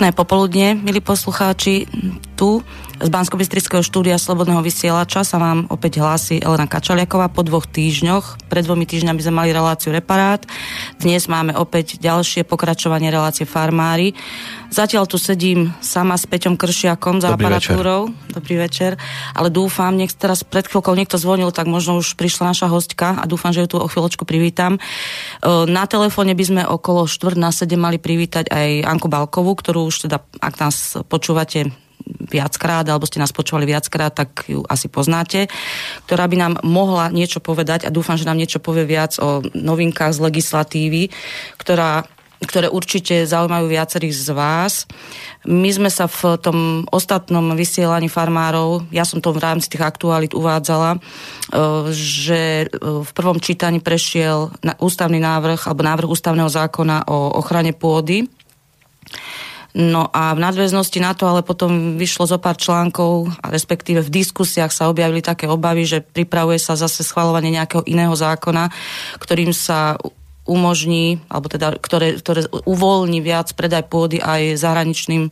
Pekné popoludne, milí poslucháči. Tu z bansko štúdia Slobodného vysielača sa vám opäť hlási Elena Kačaliaková po dvoch týždňoch. Pred dvomi týždňami sme mali reláciu Reparát. Dnes máme opäť ďalšie pokračovanie relácie Farmári. Zatiaľ tu sedím sama s Peťom Kršiakom za Dobrý aparatúrou. Večer. Dobrý večer. Ale dúfam, nech teraz pred chvíľkou niekto zvonil, tak možno už prišla naša hostka a dúfam, že ju tu o chvíľočku privítam. E, na telefóne by sme okolo 4 na 7 mali privítať aj Anku Balkovú, ktorú už teda, ak nás počúvate viackrát, alebo ste nás počúvali viackrát, tak ju asi poznáte, ktorá by nám mohla niečo povedať a dúfam, že nám niečo povie viac o novinkách z legislatívy, ktorá ktoré určite zaujímajú viacerých z vás. My sme sa v tom ostatnom vysielaní farmárov, ja som to v rámci tých aktuálít uvádzala, e, že e, v prvom čítaní prešiel ústavný návrh alebo návrh ústavného zákona o ochrane pôdy. No a v nadväznosti na to ale potom vyšlo zo pár článkov, a respektíve v diskusiách sa objavili také obavy, že pripravuje sa zase schvalovanie nejakého iného zákona, ktorým sa umožní, alebo teda, ktoré, ktoré uvoľní viac predaj pôdy aj zahraničným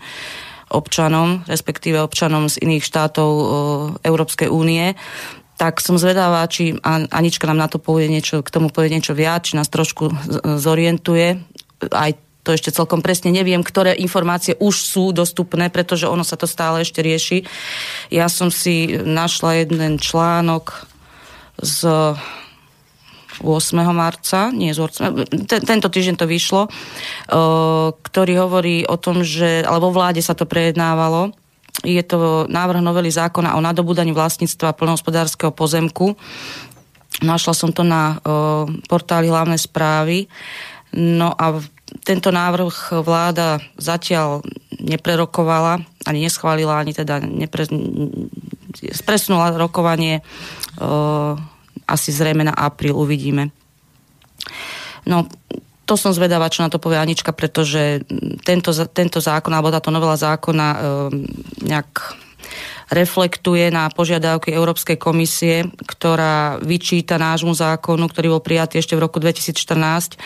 občanom, respektíve občanom z iných štátov e, Európskej únie tak som zvedavá, či Anička nám na to povie niečo, k tomu povie niečo viac, či nás trošku zorientuje. Aj to ešte celkom presne neviem, ktoré informácie už sú dostupné, pretože ono sa to stále ešte rieši. Ja som si našla jeden článok z 8. marca, nie z 8. Tento týždeň to vyšlo, ktorý hovorí o tom, že, alebo vláde sa to prejednávalo, je to návrh novely zákona o nadobúdaní vlastníctva plnohospodárskeho pozemku. Našla som to na portáli hlavné správy. No a tento návrh vláda zatiaľ neprerokovala, ani neschválila, ani teda nepre, spresnula rokovanie asi zrejme na apríl uvidíme. No, to som zvedavá, čo na to povie Anička, pretože tento, tento zákon, alebo táto novela zákona e, nejak reflektuje na požiadavky Európskej komisie, ktorá vyčíta nášmu zákonu, ktorý bol prijatý ešte v roku 2014,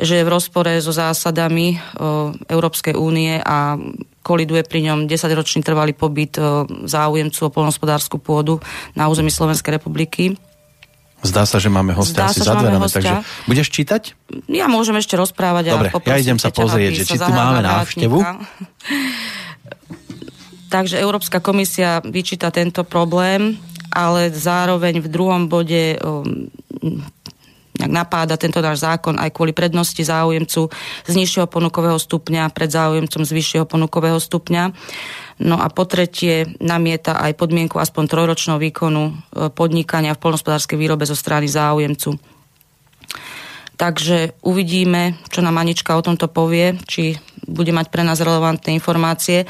že je v rozpore so zásadami e, Európskej únie a koliduje pri ňom 10-ročný trvalý pobyt e, záujemcu o polnospodárskú pôdu na území Slovenskej republiky. Zdá sa, že máme hostia asi za dverami, takže budeš čítať? Ja môžem ešte rozprávať. Dobre, ja idem sa pozrieť, že či tu máme návštevu. takže Európska komisia vyčíta tento problém, ale zároveň v druhom bode um, napáda tento náš zákon aj kvôli prednosti záujemcu z nižšieho ponukového stupňa pred záujemcom z vyššieho ponukového stupňa. No a po tretie namieta aj podmienku aspoň trojročného výkonu e, podnikania v polnospodárskej výrobe zo strany záujemcu. Takže uvidíme, čo nám Anička o tomto povie, či bude mať pre nás relevantné informácie.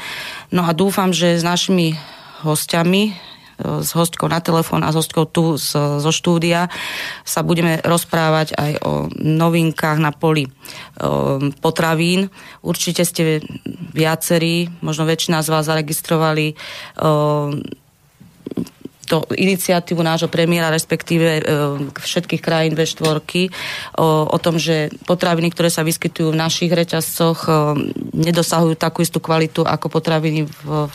No a dúfam, že s našimi hostiami s hostkou na telefón a s hostkou tu z, zo štúdia sa budeme rozprávať aj o novinkách na poli potravín. Určite ste viacerí, možno väčšina z vás zaregistrovali to iniciatívu nášho premiéra, respektíve e, všetkých krajín V4 o, o tom, že potraviny, ktoré sa vyskytujú v našich reťazcoch, e, nedosahujú takú istú kvalitu ako potraviny v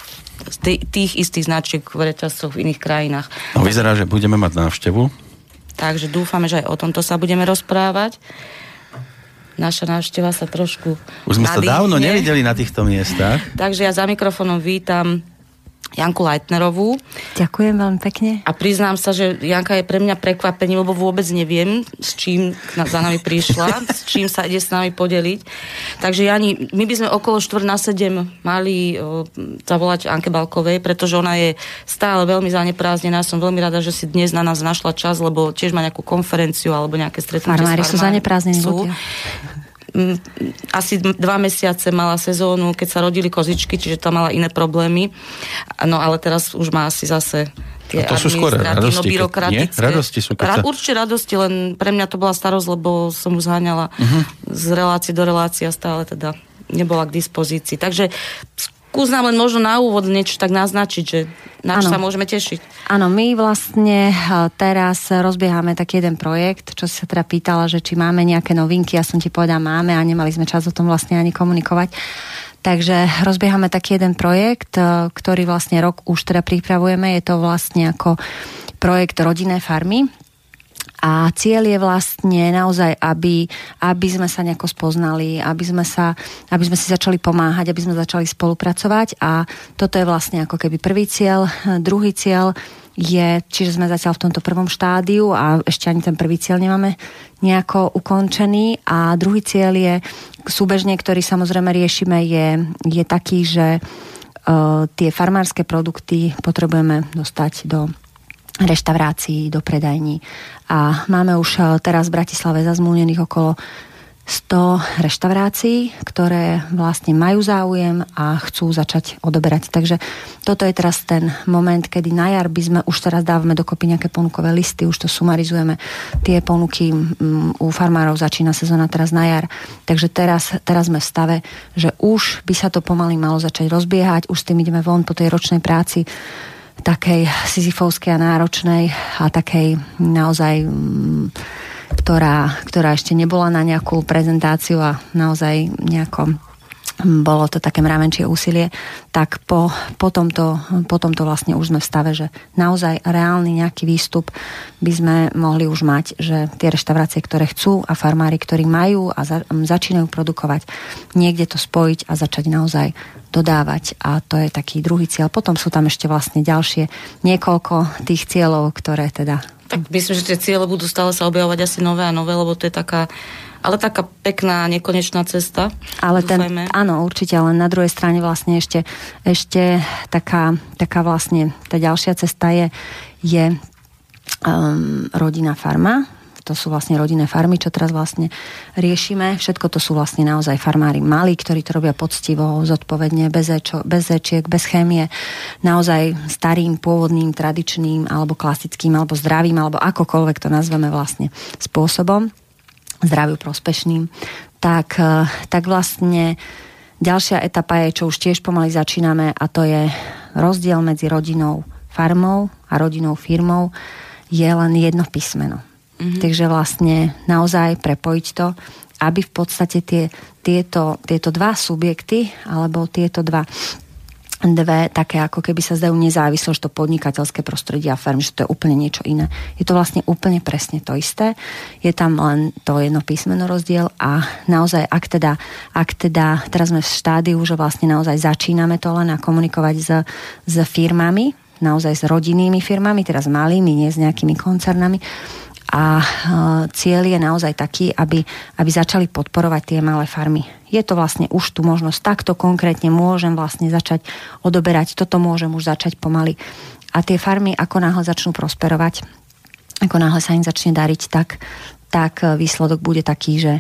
tých istých značiek v reťazcoch v iných krajinách. No, vyzerá, že budeme mať návštevu. Takže dúfame, že aj o tomto sa budeme rozprávať. Naša návšteva sa trošku Už sme nadýchne. sa dávno nevideli na týchto miestach. Takže ja za mikrofónom vítam Janku Leitnerovú. Ďakujem veľmi pekne. A priznám sa, že Janka je pre mňa prekvapenie, lebo vôbec neviem, s čím za nami prišla, s čím sa ide s nami podeliť. Takže Jani, my by sme okolo 4 na 7 mali o, zavolať Anke Balkovej, pretože ona je stále veľmi zaneprázdnená. Som veľmi rada, že si dnes na nás našla čas, lebo tiež má nejakú konferenciu alebo nejaké stretnutie Farmári sú zaneprázdnení. Sú asi dva mesiace mala sezónu, keď sa rodili kozičky, čiže tam mala iné problémy. No ale teraz už má asi zase tie a to sú skôr radosti, byrokratické. Nie? Radosti sú, keď sa... Určite radosti, len pre mňa to bola starosť, lebo som ju zháňala uh-huh. z relácie do relácie a stále teda nebola k dispozícii. Takže skús len možno na úvod niečo tak naznačiť, že na čo sa môžeme tešiť. Áno, my vlastne e, teraz rozbiehame taký jeden projekt, čo si sa teda pýtala, že či máme nejaké novinky, ja som ti povedala máme a nemali sme čas o tom vlastne ani komunikovať Takže rozbiehame taký jeden projekt, e, ktorý vlastne rok už teda pripravujeme. Je to vlastne ako projekt rodinné farmy, a cieľ je vlastne naozaj, aby, aby sme sa nejako spoznali, aby sme, sa, aby sme si začali pomáhať, aby sme začali spolupracovať a toto je vlastne ako keby prvý cieľ. Druhý cieľ je, čiže sme zatiaľ v tomto prvom štádiu a ešte ani ten prvý cieľ nemáme nejako ukončený a druhý cieľ je súbežne, ktorý samozrejme riešime, je, je taký, že uh, tie farmárske produkty potrebujeme dostať do reštaurácií, do predajní. A máme už eh, teraz v Bratislave zazmúnených okolo 100 reštaurácií, ktoré vlastne majú záujem a chcú začať odoberať. Takže toto je teraz ten moment, kedy na jar by sme už teraz dávame dokopy nejaké ponukové listy, už to sumarizujeme. Tie ponuky u farmárov začína sezóna teraz na jar. Takže teraz, teraz sme v stave, že už by sa to pomaly malo začať rozbiehať, už s tým ideme von po tej ročnej práci takej sizifovskej a náročnej a takej naozaj mm, ktorá, ktorá ešte nebola na nejakú prezentáciu a naozaj nejako bolo to také mravenčie úsilie, tak po, po, tomto, po tomto vlastne už sme v stave, že naozaj reálny nejaký výstup by sme mohli už mať, že tie reštaurácie, ktoré chcú a farmári, ktorí majú a za, začínajú produkovať, niekde to spojiť a začať naozaj dodávať a to je taký druhý cieľ. Potom sú tam ešte vlastne ďalšie niekoľko tých cieľov, ktoré teda... Tak myslím, že tie ciele budú stále sa objavovať asi nové a nové, lebo to je taká ale taká pekná, nekonečná cesta. Ale ten, áno, určite, ale na druhej strane vlastne ešte, ešte taká, taká vlastne, tá ďalšia cesta je, je um, rodina farma, to sú vlastne rodinné farmy, čo teraz vlastne riešime. Všetko to sú vlastne naozaj farmári malí, ktorí to robia poctivo, zodpovedne, bez, ečo, bez ečiek, bez chémie, naozaj starým, pôvodným, tradičným, alebo klasickým, alebo zdravým, alebo akokoľvek to nazveme vlastne spôsobom, zdraviu prospešným, tak, eh, tak vlastne ďalšia etapa je, čo už tiež pomaly začíname a to je rozdiel medzi rodinou farmou a rodinou firmou je len jedno písmeno. Mm-hmm. Takže vlastne naozaj prepojiť to, aby v podstate tie, tieto, tieto dva subjekty alebo tieto dva dve také ako keby sa zdajú nezávislo, že to podnikateľské prostredie a firmy, že to je úplne niečo iné. Je to vlastne úplne presne to isté. Je tam len to jedno písmeno rozdiel a naozaj, ak teda, ak teda teraz sme v štádiu, že vlastne naozaj začíname to len a komunikovať s, s firmami, naozaj s rodinnými firmami, teraz malými, nie s nejakými koncernami, a e, cieľ je naozaj taký, aby, aby začali podporovať tie malé farmy. Je to vlastne už tu možnosť, takto konkrétne môžem vlastne začať odoberať, toto môžem už začať pomaly. A tie farmy, ako náhle začnú prosperovať, ako náhle sa im začne dariť, tak, tak výsledok bude taký, že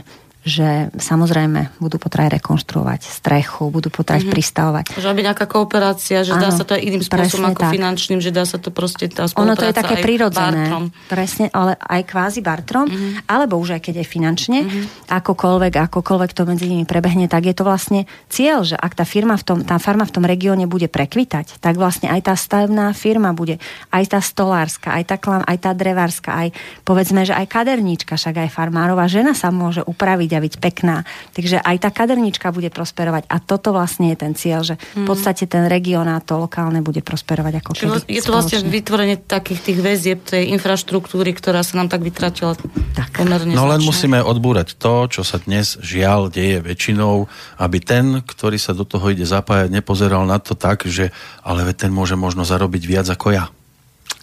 že samozrejme budú potrebovať rekonštruovať strechu, budú potrebovať mm-hmm. pristavovať. Že aby nejaká kooperácia, že ano, dá sa to aj iným spôsobom ako tak. finančným, že dá sa to proste tá Ono to je také prirodzené. Bartrom. Presne, ale aj kvázi bartrom, mm-hmm. alebo už aj keď je finančne, mm-hmm. akokoľvek, akokoľvek to medzi nimi prebehne, tak je to vlastne cieľ, že ak tá firma v tom, tá farma v tom regióne bude prekvitať, tak vlastne aj tá stavebná firma bude, aj tá stolárska, aj tá, klam, aj tá drevárska, aj povedzme, že aj kaderníčka, však aj farmárová žena sa môže upraviť a byť pekná. Takže aj tá kadernička bude prosperovať a toto vlastne je ten cieľ, že v mhm. podstate ten región a to lokálne bude prosperovať ako keby Je to vlastne vytvorenie takých tých väzieb, tej infraštruktúry, ktorá sa nám tak vytratila tak. pomerne No len musíme odbúrať to, čo sa dnes žiaľ deje väčšinou, aby ten, ktorý sa do toho ide zapájať, nepozeral na to tak, že ale ten môže možno zarobiť viac ako ja.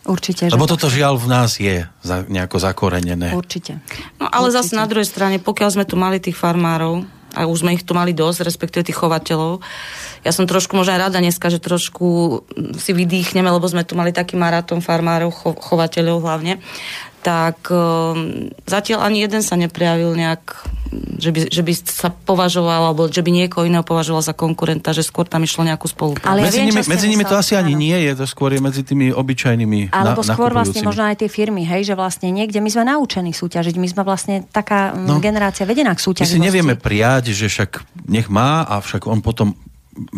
Určite. Lebo toto žiaľ v nás je za, nejako zakorenené. Určite. No ale Určite. zase na druhej strane, pokiaľ sme tu mali tých farmárov, a už sme ich tu mali dosť, respektíve tých chovateľov. Ja som trošku možno aj rada dneska, že trošku si vydýchneme, lebo sme tu mali taký maratón farmárov, cho, chovateľov hlavne tak um, zatiaľ ani jeden sa neprejavil nejak, že by, že by sa považoval, alebo že by niekoho iného považoval za konkurenta, že skôr tam išlo nejakú spoluprácu. Ale medzi, viem, nimi, medzi nimi to asi ani nie je, to skôr je medzi tými obyčajnými Alebo na, skôr vlastne možno aj tie firmy, hej, že vlastne niekde my sme naučení súťažiť, my sme vlastne taká no, generácia vedená k súťaživosti. My si nevieme prijať, že však nech má a však on potom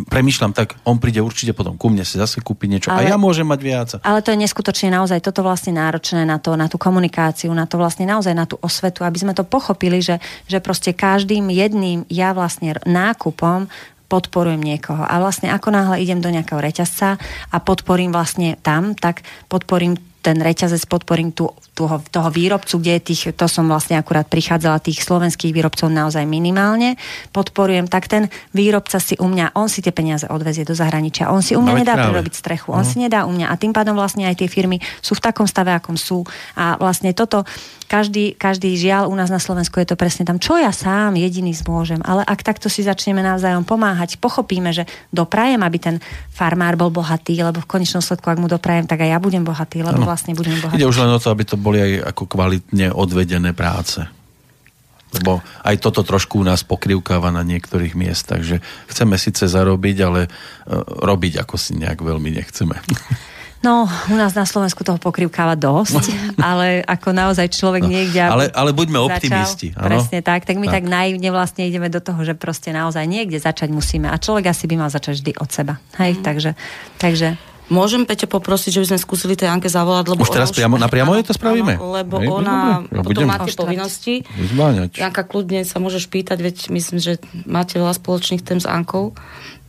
premyšľam tak, on príde určite potom ku mne si zase kúpiť niečo ale, a ja môžem mať viac. Ale to je neskutočne naozaj toto vlastne náročné na to, na tú komunikáciu, na to vlastne naozaj na tú osvetu, aby sme to pochopili, že, že proste každým jedným ja vlastne nákupom podporujem niekoho. A vlastne ako náhle idem do nejakého reťazca a podporím vlastne tam, tak podporím ten reťazec podporím tú, toho, toho výrobcu, kde je tých, to som vlastne akurát prichádzala, tých slovenských výrobcov naozaj minimálne, podporujem, tak ten výrobca si u mňa, on si tie peniaze odvezie do zahraničia, on si u mňa no, nedá prerobiť strechu, on uh-huh. si nedá u mňa. A tým pádom vlastne aj tie firmy sú v takom stave, akom sú. A vlastne toto každý, každý žiaľ u nás na Slovensku je to presne tam, čo ja sám jediný zmôžem. Ale ak takto si začneme navzájom pomáhať, pochopíme, že doprajem, aby ten farmár bol bohatý, lebo v konečnom sledku, ak mu doprajem, tak aj ja budem bohatý, lebo ano. vlastne budem bohatý. Ide už len o to, aby to boli aj ako kvalitne odvedené práce. Lebo aj toto trošku u nás pokrivkáva na niektorých miestach, že chceme síce zarobiť, ale e, robiť ako si nejak veľmi nechceme. No, u nás na Slovensku toho pokrývkáva dosť, ale ako naozaj človek no, niekde... Ale, ale buďme optimisti. Začal, presne tak, tak my tak. tak naivne vlastne ideme do toho, že proste naozaj niekde začať musíme. A človek asi by mal začať vždy od seba. Hej, mm. takže, takže Môžem Peťa poprosiť, že by sme skúsili tej Anke zavolať, lebo... Už teraz už, priamo, napriamo je to spravíme? Áno, lebo Hej, ona ja potom má tie povinnosti. Vyzváňať. Janka, kľudne sa môžeš pýtať, veď myslím, že máte veľa spoločných tém s Ankou.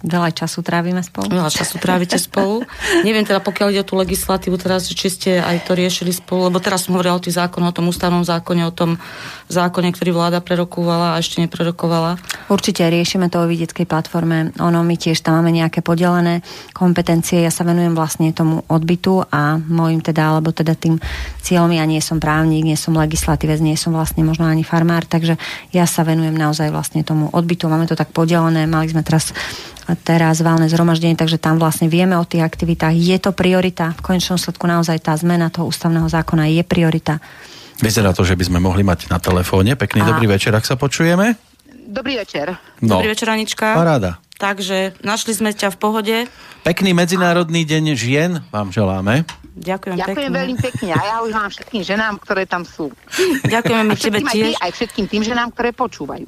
Veľa času trávime spolu. Veľa času trávite spolu. Neviem teda, pokiaľ ide o tú legislatívu teraz, či ste aj to riešili spolu, lebo teraz som hovorila o tých zákonoch, o tom ústavnom zákone, o tom zákone, ktorý vláda prerokúvala a ešte neprerokovala. Určite riešime to o vidieckej platforme. Ono, my tiež tam máme nejaké podelené kompetencie. Ja sa venujem vlastne tomu odbytu a môjim teda, alebo teda tým cieľom, ja nie som právnik, nie som legislatívec, nie som vlastne možno ani farmár, takže ja sa venujem naozaj vlastne tomu odbytu. Máme to tak podelené, mali sme teraz teraz válne zhromaždenie, takže tam vlastne vieme o tých aktivitách. Je to priorita. V konečnom sledku naozaj tá zmena toho ústavného zákona je priorita. Vyzerá to, že by sme mohli mať na telefóne. Pekný a... dobrý večer, ak sa počujeme. Dobrý večer. No. Dobrý večer, Anička. Paráda. Takže našli sme ťa v pohode. Pekný Medzinárodný deň žien vám želáme. Ďakujem, Ďakujem pekne. veľmi pekne a ja už vám všetkým ženám, ktoré tam sú. Ďakujeme my tebe tiež. Aj, aj všetkým tým ženám, ktoré počúvajú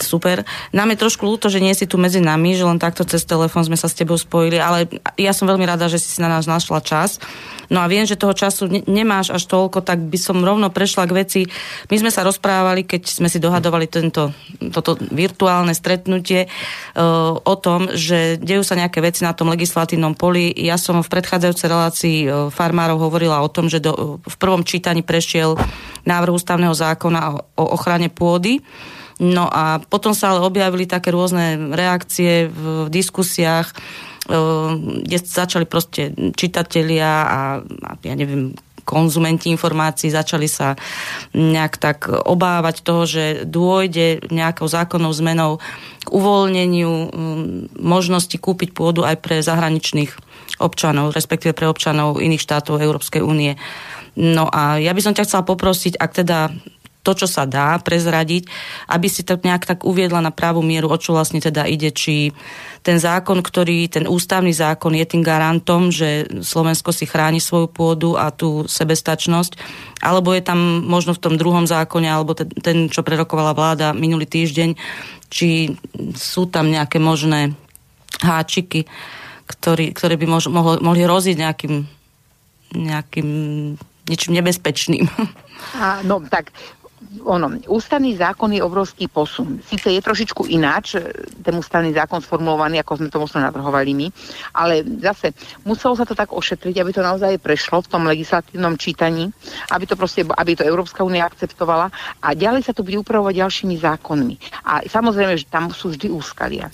super. Nám je trošku ľúto, že nie si tu medzi nami, že len takto cez telefón sme sa s tebou spojili, ale ja som veľmi rada, že si na nás našla čas. No a viem, že toho času ne- nemáš až toľko, tak by som rovno prešla k veci. My sme sa rozprávali, keď sme si dohadovali tento, toto virtuálne stretnutie uh, o tom, že dejú sa nejaké veci na tom legislatívnom poli. Ja som v predchádzajúcej relácii uh, farmárov hovorila o tom, že do, v prvom čítaní prešiel návrh ústavného zákona o, o ochrane pôdy. No a potom sa ale objavili také rôzne reakcie v, v diskusiách, e, kde začali proste čitatelia a, a ja neviem, konzumenti informácií začali sa nejak tak obávať toho, že dôjde nejakou zákonnou zmenou k uvoľneniu možnosti kúpiť pôdu aj pre zahraničných občanov, respektíve pre občanov iných štátov Európskej únie. No a ja by som ťa chcela poprosiť, ak teda to, čo sa dá prezradiť, aby si to nejak tak uviedla na pravú mieru, o čo vlastne teda ide, či ten zákon, ktorý, ten ústavný zákon je tým garantom, že Slovensko si chráni svoju pôdu a tú sebestačnosť, alebo je tam možno v tom druhom zákone, alebo ten, ten čo prerokovala vláda minulý týždeň, či sú tam nejaké možné háčiky, ktorý, ktoré by mož, mohlo, mohli roziť nejakým, nejakým niečím nebezpečným. A, no tak ono, ústavný zákon je obrovský posun. Sice je trošičku ináč, e, ten ústavný zákon sformulovaný, ako sme to možno navrhovali my, ale zase muselo sa to tak ošetriť, aby to naozaj prešlo v tom legislatívnom čítaní, aby to proste, aby to Európska únia akceptovala a ďalej sa to bude upravovať ďalšími zákonmi. A samozrejme, že tam sú vždy úskalia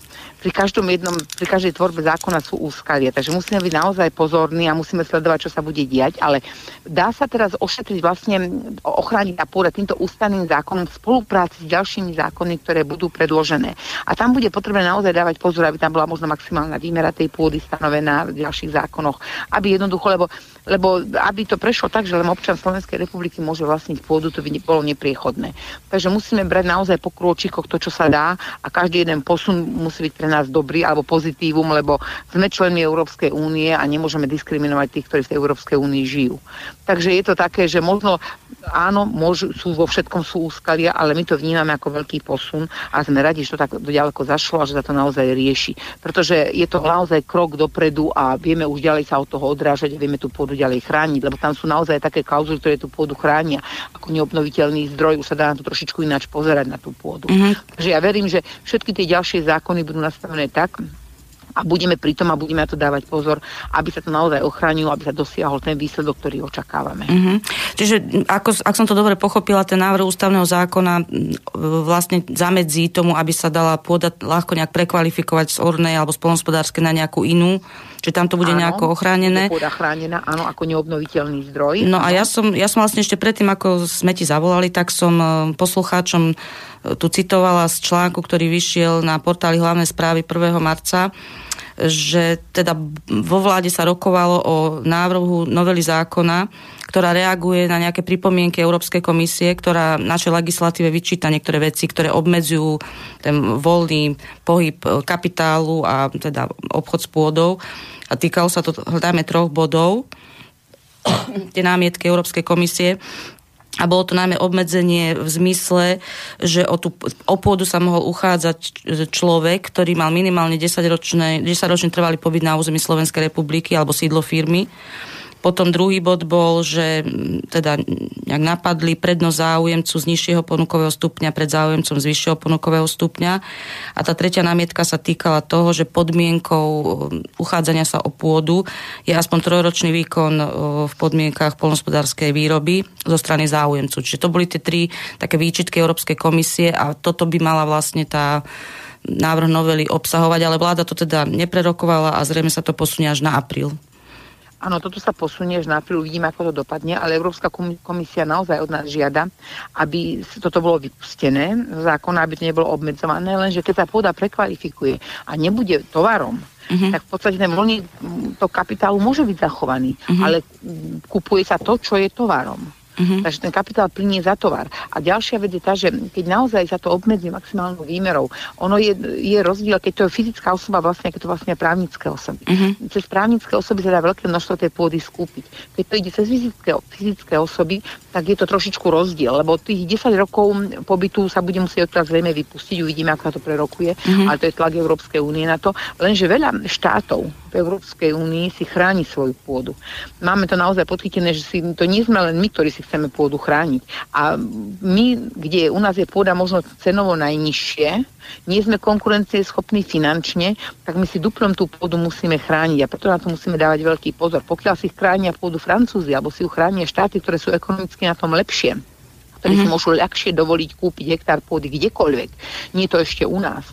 pri každom jednom, pri každej tvorbe zákona sú úskalie, takže musíme byť naozaj pozorní a musíme sledovať, čo sa bude diať, ale dá sa teraz ošetriť vlastne ochrániť a pôda týmto ústavným zákonom v spolupráci s ďalšími zákony, ktoré budú predložené. A tam bude potrebné naozaj dávať pozor, aby tam bola možno maximálna výmera tej pôdy stanovená v ďalších zákonoch, aby jednoducho, lebo lebo aby to prešlo tak, že len občan Slovenskej republiky môže vlastniť pôdu, to by bolo nepriechodné. Takže musíme brať naozaj po krôčikoch to, čo sa dá a každý jeden posun musí byť pre nás dobrý alebo pozitívum, lebo sme členmi Európskej únie a nemôžeme diskriminovať tých, ktorí v tej Európskej únii žijú. Takže je to také, že možno áno, môžu, sú vo všetkom sú úskalia, ale my to vnímame ako veľký posun a sme radi, že to tak ďaleko zašlo a že sa to naozaj rieši. Pretože je to naozaj krok dopredu a vieme už ďalej sa od toho odrážať a vieme tú pôdu ďalej chrániť, lebo tam sú naozaj také kauzy, ktoré tú pôdu chránia ako neobnoviteľný zdroj, už sa dá na to trošičku ináč pozerať na tú pôdu. Mm-hmm. Takže ja verím, že všetky tie ďalšie zákony budú nastavené tak, a budeme pri tom a budeme na to dávať pozor, aby sa to naozaj ochránilo, aby sa dosiahol ten výsledok, ktorý očakávame. Mm-hmm. Čiže ako, ak som to dobre pochopila, ten návrh ústavného zákona vlastne zamedzí tomu, aby sa dala pôda ľahko nejak prekvalifikovať z ornej alebo z na nejakú inú, že tam to bude áno, nejako ochránené. Pôda chránená, áno, ako neobnoviteľný zdroj. No áno. a ja som, ja som vlastne ešte predtým, ako sme ti zavolali, tak som e, poslucháčom tu citovala z článku, ktorý vyšiel na portáli hlavnej správy 1. marca, že teda vo vláde sa rokovalo o návrhu novely zákona, ktorá reaguje na nejaké pripomienky Európskej komisie, ktorá našej legislatíve vyčíta niektoré veci, ktoré obmedzujú ten voľný pohyb kapitálu a teda obchod s pôdou. A týkalo sa to, hľadáme, troch bodov, tie námietky Európskej komisie. A bolo to najmä obmedzenie v zmysle, že o, tú, o pôdu sa mohol uchádzať človek, ktorý mal minimálne 10-ročný 10 trvalý pobyt na území Slovenskej republiky alebo sídlo firmy potom druhý bod bol, že teda nejak napadli prednosť záujemcu z nižšieho ponukového stupňa pred záujemcom z vyššieho ponukového stupňa. A tá tretia námietka sa týkala toho, že podmienkou uchádzania sa o pôdu je aspoň trojročný výkon v podmienkach polnospodárskej výroby zo strany záujemcu. Čiže to boli tie tri také výčitky Európskej komisie a toto by mala vlastne tá návrh novely obsahovať, ale vláda to teda neprerokovala a zrejme sa to posunie až na apríl. Áno, toto sa posunie až na apríl, uvidíme, ako to dopadne, ale Európska komisia naozaj od nás žiada, aby toto bolo vypustené z zákona, aby to nebolo obmedzované, lenže keď sa pôda prekvalifikuje a nebude tovarom, uh-huh. tak v podstate ten voľný to kapitálu môže byť zachovaný, uh-huh. ale kupuje sa to, čo je tovarom. Uh-huh. Takže ten kapitál plinie za tovar. A ďalšia vec je tá, že keď naozaj sa to obmedzí maximálnou výmerou, ono je, je rozdiel, keď to je fyzická osoba vlastne, keď to vlastne právnické osoby. Uh-huh. Cez právnické osoby sa dá veľké množstvo tej pôdy skúpiť. Keď to ide cez fyzické, fyzické osoby, tak je to trošičku rozdiel, lebo tých 10 rokov pobytu sa bude musieť odtiaľ zrejme vypustiť, uvidíme, ako sa to prerokuje, uh-huh. ale to je tlak Európskej únie na to. Lenže veľa štátov v Európskej únii si chráni svoju pôdu. Máme to naozaj podchytené, že si, to nie sme len my, ktorí si chceme pôdu chrániť. A my, kde u nás je pôda možno cenovo najnižšie, nie sme konkurencie schopní finančne, tak my si duplom tú pôdu musíme chrániť a preto na to musíme dávať veľký pozor. Pokiaľ si chránia pôdu Francúzi alebo si ju chránia štáty, ktoré sú ekonomicky na tom lepšie, ktorí mm-hmm. si mhm. môžu ľahšie dovoliť kúpiť hektár pôdy kdekoľvek, nie to ešte u nás,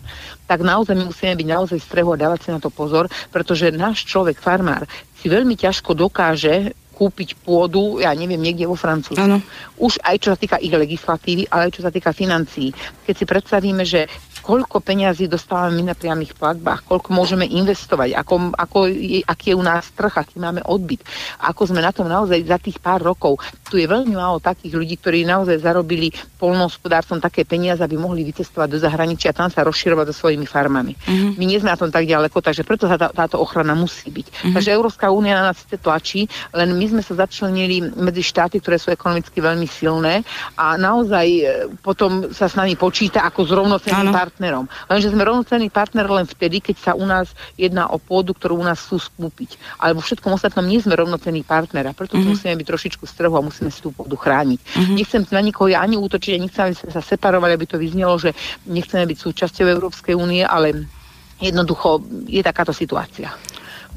tak naozaj my musíme byť naozaj strehu a dávať si na to pozor, pretože náš človek, farmár, si veľmi ťažko dokáže kúpiť pôdu, ja neviem, niekde vo Francúzsku. Ano. Už aj čo sa týka ich legislatívy, ale aj čo sa týka financií. Keď si predstavíme, že koľko peňazí dostávame my na priamých platbách, koľko môžeme investovať, ako, ako je, aký je u nás trh, aký máme odbyt, ako sme na tom naozaj za tých pár rokov. Tu je veľmi málo takých ľudí, ktorí naozaj zarobili polnohospodárstvom také peniaze, aby mohli vycestovať do zahraničia a tam sa rozširovať so svojimi farmami. Uh-huh. My nie sme na tom tak ďaleko, takže preto tá, táto ochrana musí byť. Uh-huh. Takže Európska únia na nás tlačí, len my sme sa začlenili medzi štáty, ktoré sú ekonomicky veľmi silné a naozaj e, potom sa s nami počíta ako s rovnocenným partnerom. Lenže sme rovnocenný partner len vtedy, keď sa u nás jedná o pôdu, ktorú u nás chcú skúpiť. Ale vo všetkom ostatnom nie sme rovnocenný partner a preto mm-hmm. musíme byť trošičku strehu a musíme si tú pôdu chrániť. Mm-hmm. Nechcem na nikoho ja ani útočiť, nechcem, aby sme sa separovali, aby to vyznelo, že nechceme byť súčasťou Európskej únie, ale jednoducho je takáto situácia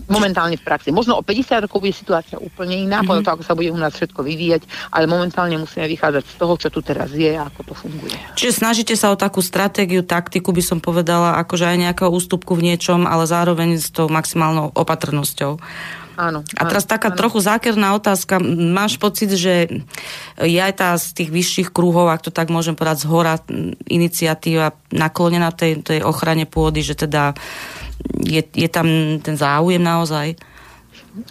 momentálne v praxi. Možno o 50 rokov bude situácia úplne iná, mm-hmm. podľa toho, ako sa bude u nás všetko vyvíjať, ale momentálne musíme vychádzať z toho, čo tu teraz je a ako to funguje. Čiže snažíte sa o takú stratégiu, taktiku, by som povedala, akože aj nejakého ústupku v niečom, ale zároveň s tou maximálnou opatrnosťou. Áno. A teraz taká áno. trochu zákerná otázka. Máš pocit, že je aj tá z tých vyšších kruhov, ak to tak môžem povedať, z hora iniciatíva naklonená tej, tej ochrane pôdy, že teda je, je tam ten záujem naozaj?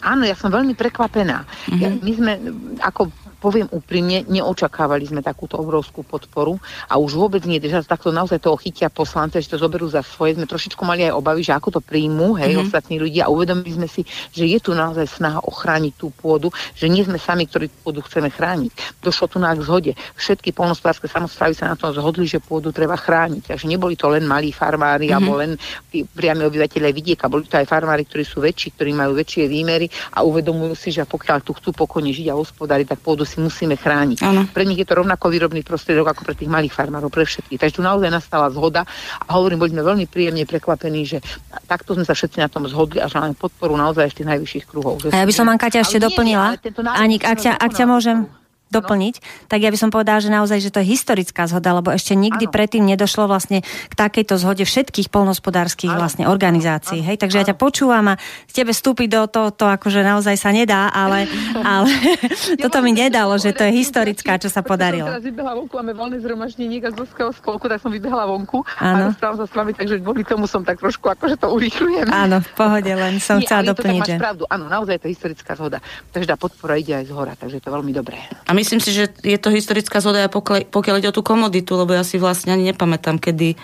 Áno, ja som veľmi prekvapená. Mm-hmm. Ja, my sme ako poviem úprimne, neočakávali sme takúto obrovskú podporu a už vôbec nie, že takto naozaj toho chytia poslance, že to zoberú za svoje. Sme trošičku mali aj obavy, že ako to príjmú, hej, mm-hmm. ostatní ľudia a uvedomili sme si, že je tu naozaj snaha ochrániť tú pôdu, že nie sme sami, ktorí pôdu chceme chrániť. Došlo tu na k zhode. Všetky polnospodárske samozprávy sa na tom zhodli, že pôdu treba chrániť. Takže neboli to len malí farmári mm-hmm. alebo len priami obyvateľe vidieka, boli to aj farmári, ktorí sú väčší, ktorí majú väčšie výmery a uvedomujú si, že pokiaľ tu chcú pokojne žiť a hospodáriť, tak pôdu si musíme chrániť. Ano. Pre nich je to rovnako výrobný prostriedok ako pre tých malých farmárov, pre všetkých. Takže tu naozaj nastala zhoda a hovorím, boli sme veľmi príjemne prekvapení, že takto sme sa všetci na tom zhodli a že máme podporu naozaj tých najvyšších kruhov. A ja by som, Anka, ešte doplnila. Ani, ak ťa, ak ťa môžem doplniť, tak ja by som povedala, že naozaj, že to je historická zhoda, lebo ešte nikdy ano. predtým nedošlo vlastne k takejto zhode všetkých polnospodárských vlastne organizácií. Ano. Hej? Takže ano. ja ťa počúvam a tebe vstúpiť do toho, to akože naozaj sa nedá, ale, ale ja toto mi nedalo, že to je historická, čo sa podarilo. Ja vybehla vonku, máme voľné zhromaždenie Gazdovského spolku, tak som vybehla vonku ano. a rozprávam sa s vami, takže kvôli tomu som tak trošku akože to urýchľujem. Áno, v pohode, len som Nie, chcela doplniť. To, že... pravdu. Áno, naozaj je to historická zhoda. Takže tá podpora ide aj z hora, takže je to veľmi dobré. A my myslím si, že je to historická zhoda pokiaľ ide o tú komoditu, lebo ja si vlastne ani nepamätám, kedy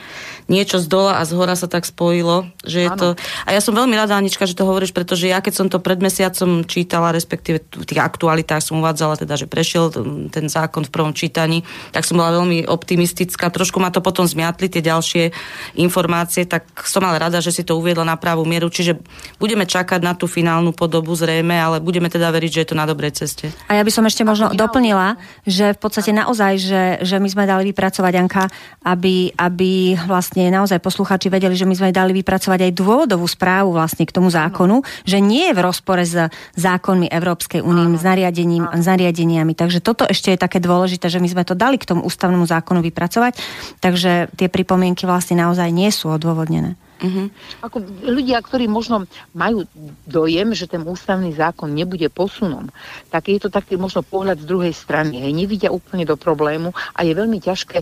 niečo z dola a z hora sa tak spojilo, že je to... A ja som veľmi rada, Anička, že to hovoríš, pretože ja keď som to pred mesiacom čítala, respektíve v tých aktualitách som uvádzala teda, že prešiel ten zákon v prvom čítaní, tak som bola veľmi optimistická. Trošku ma to potom zmiatli tie ďalšie informácie, tak som ale rada, že si to uviedla na pravú mieru. Čiže budeme čakať na tú finálnu podobu zrejme, ale budeme teda veriť, že je to na dobrej ceste. A ja by som ešte možno doplnila, že v podstate naozaj, že, že my sme dali vypracovať, Anka, aby, aby vlastne naozaj posluchači vedeli, že my sme dali vypracovať aj dôvodovú správu vlastne k tomu zákonu, že nie je v rozpore s zákonmi Európskej únie, s, nariadením, s nariadeniami. Takže toto ešte je také dôležité, že my sme to dali k tomu ústavnému zákonu vypracovať, takže tie pripomienky vlastne naozaj nie sú odôvodnené. Uh-huh. Ako ľudia, ktorí možno majú dojem, že ten ústavný zákon nebude posunom, tak je to taký možno pohľad z druhej strany. Hej, nevidia úplne do problému a je veľmi ťažké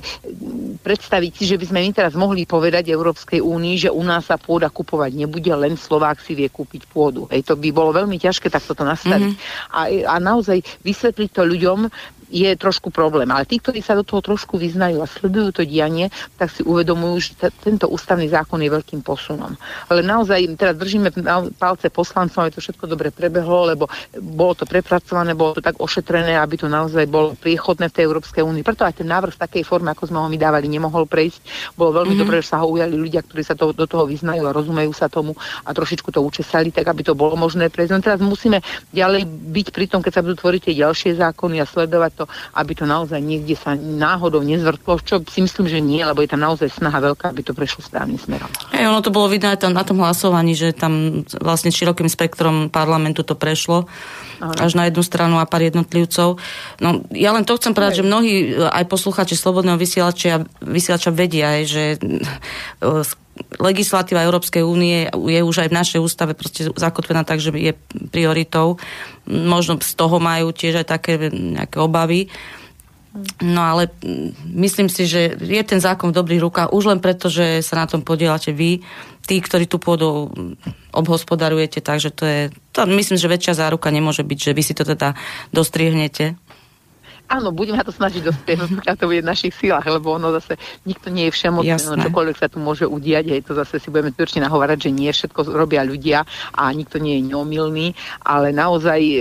predstaviť si, že by sme my teraz mohli povedať Európskej únii, že u nás sa pôda kupovať nebude, len Slovák si vie kúpiť pôdu. Hej, to by bolo veľmi ťažké takto to nastaviť. Uh-huh. A, a naozaj vysvetliť to ľuďom, je trošku problém. Ale tí, ktorí sa do toho trošku vyznajú a sledujú to dianie, tak si uvedomujú, že t- tento ústavný zákon je veľkým posunom. Ale naozaj teraz držíme palce poslancom, aby to všetko dobre prebehlo, lebo bolo to prepracované, bolo to tak ošetrené, aby to naozaj bolo priechodné v tej Európskej únii. Preto aj ten návrh v takej forme, ako sme ho my dávali, nemohol prejsť. Bolo veľmi mm-hmm. dobré, že sa ho ujali ľudia, ktorí sa to, do toho vyznajú a rozumejú sa tomu a trošičku to učesali, tak aby to bolo možné prejsť. No teraz musíme ďalej byť pri tom, keď sa budú tvoriť tie ďalšie zákony a sledovať to, aby to naozaj niekde sa náhodou nezvrtlo, čo si myslím, že nie, lebo je tam naozaj snaha veľká, aby to prešlo správnym smerom. Hey, ono to bolo vidno aj tam, na tom hlasovaní, že tam vlastne širokým spektrom parlamentu to prešlo až na jednu stranu a pár jednotlivcov. No, ja len to chcem povedať, že mnohí aj poslucháči Slobodného vysielača, vysielača vedia, že legislatíva Európskej únie je už aj v našej ústave proste zakotvená tak, že je prioritou. Možno z toho majú tiež aj také nejaké obavy. No ale myslím si, že je ten zákon v dobrých rukách už len preto, že sa na tom podielate vy, tí, ktorí tu pôdu obhospodarujete, takže to je, to myslím, že väčšia záruka nemôže byť, že vy si to teda dostrihnete. Áno, budeme sa to snažiť dospieť, pokiaľ to bude v našich silách, lebo ono zase nikto nie je všemocný, no, čokoľvek sa tu môže udiať, hej, to zase si budeme určite nahovárať, že nie všetko robia ľudia a nikto nie je neomilný, ale naozaj e,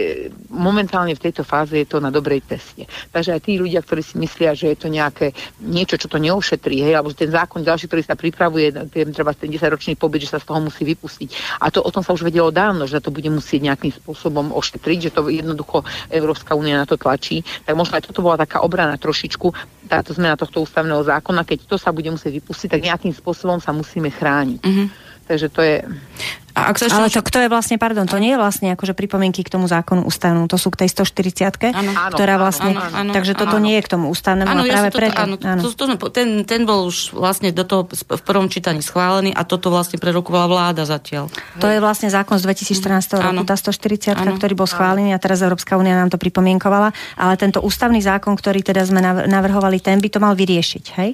momentálne v tejto fáze je to na dobrej ceste. Takže aj tí ľudia, ktorí si myslia, že je to nejaké niečo, čo to neošetrí, hej, alebo ten zákon ďalší, ktorý sa pripravuje, ten, treba ten 10-ročný pobyt, že sa z toho musí vypustiť. A to o tom sa už vedelo dávno, že to bude musieť nejakým spôsobom ošetriť, že to jednoducho Európska únia na to tlačí, tak možno aj toto bola taká obrana trošičku, táto zmena tohto ústavného zákona, keď to sa bude musieť vypustiť, tak nejakým spôsobom sa musíme chrániť. Mm-hmm. Takže to je... A ak sa Ale to, kto je vlastne, pardon, to nie je vlastne akože pripomienky k tomu zákonu ústavnému, to sú k tej 140 ktorá vlastne, áno, áno, takže toto áno. nie je k tomu ústavnému, áno, práve ja preto. Áno, áno. To, to, ten, ten bol už vlastne do toho v prvom čítaní schválený a toto vlastne prerokovala vláda zatiaľ. To je vlastne zákon z 2014 roku, tá 140 ktorý bol schválený a teraz Európska únia nám to pripomienkovala, ale tento ústavný zákon, ktorý teda sme navrhovali, ten by to mal vyriešiť, hej?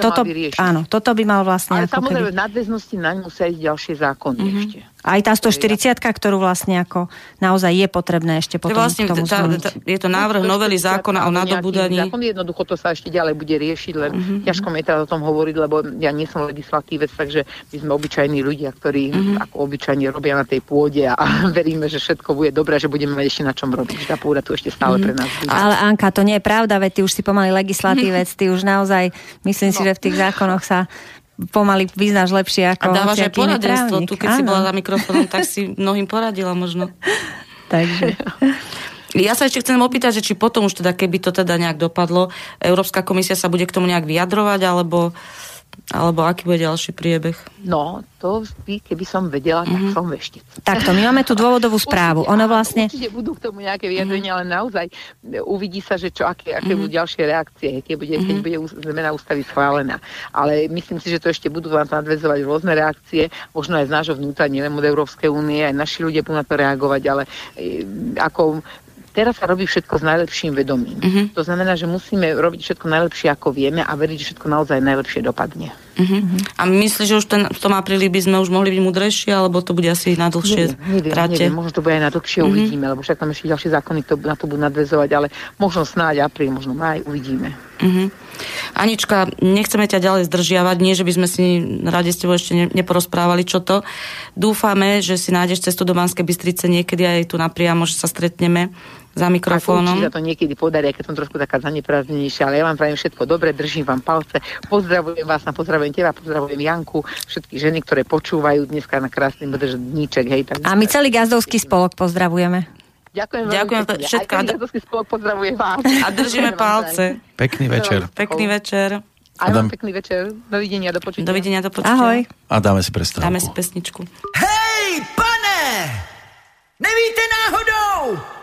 toto, mal vyriešiť. Áno, toto by mal vlastne... Ale samozrejme, keby... v nadväznosti na ňu sa ďalšie zákony mm-hmm. ešte. Aj tá 140, ktorú vlastne ako naozaj je potrebné ešte potom vlastne, k tomu tá, tá, je to návrh No, novely zákona o nadobudaní. Zákon jednoducho to sa ešte ďalej bude riešiť, len mm-hmm. ťažko mi teraz o tom hovoriť, lebo ja nie som legislatívec, takže my sme obyčajní ľudia, ktorí mm-hmm. ako obyčajne robia na tej pôde a, a veríme, že všetko bude dobré, že budeme mať ešte na čom robiť. Tá pôda tu ešte stále pre nás bude. Ale Anka, to nie je pravda, veď ty už si pomaly legislatívec, ty už naozaj, myslím si, No. že v tých zákonoch sa pomaly vyznáš lepšie A ako dávaš aj poradenstvo. právnik. Tu, keď si Áno. bola za mikrofónom, tak si mnohým poradila možno. Takže. Ja sa ešte chcem opýtať, že či potom už teda, keby to teda nejak dopadlo, Európska komisia sa bude k tomu nejak vyjadrovať, alebo, alebo aký bude ďalší priebeh? No, to vždy, keby som vedela, tak mm-hmm. som veštec. Takto, my máme tú dôvodovú správu. Určite, Ono vlastne... Určite budú k tomu nejaké vyjadrenia, ale naozaj uvidí sa, že čo, aké, aké budú ďalšie reakcie, keď bude, keď bude ús- zmena ústavy schválená. Ale myslím si, že to ešte budú vám nadvezovať rôzne reakcie, možno aj z nášho vnútra, nielen od Európskej únie, aj naši ľudia budú na to reagovať, ale e, ako teraz sa robí všetko s najlepším vedomím. Mhm. To znamená, že musíme robiť všetko najlepšie, ako vieme a veriť, že všetko naozaj najlepšie dopadne. Uh-huh. A myslíš, že už ten, v tom apríli by sme už mohli byť mudrejší, alebo to bude asi na dlhšie neviem, trate? neviem, možno to bude aj na dlhšie, mm-hmm. uvidíme, lebo však tam ešte ďalšie zákony to, na to budú nadvezovať, ale možno snáď apríl, možno maj, uvidíme. Uh-huh. Anička, nechceme ťa ďalej zdržiavať, nie, že by sme si radi s tebou ešte ne, neporozprávali čo to. Dúfame, že si nájdeš cestu do Banskej Bystrice niekedy aj tu napriamo, že sa stretneme za mikrofónom. určite sa to niekedy podarí, keď som trošku taká zaneprázdnenejšia, ale ja vám prajem všetko dobre, držím vám palce, pozdravujem vás, a pozdravujem teba, pozdravujem Janku, všetky ženy, ktoré počúvajú dneska na krásny dníček, hej. Tak... A my celý gazdovský spolok pozdravujeme. Ďakujem veľmi Ďakujem pekne. všetko. Aj celý gazdovský spolok pozdravuje vás. A držíme palce. Pekný večer. Pekný večer. Aj Adam. pekný večer. Dovidenia, do počutia. Dovidenia, do počutia. Ahoj. A dáme si prestávku. Dáme si pesničku. Hej, pane! Nevíte náhodou?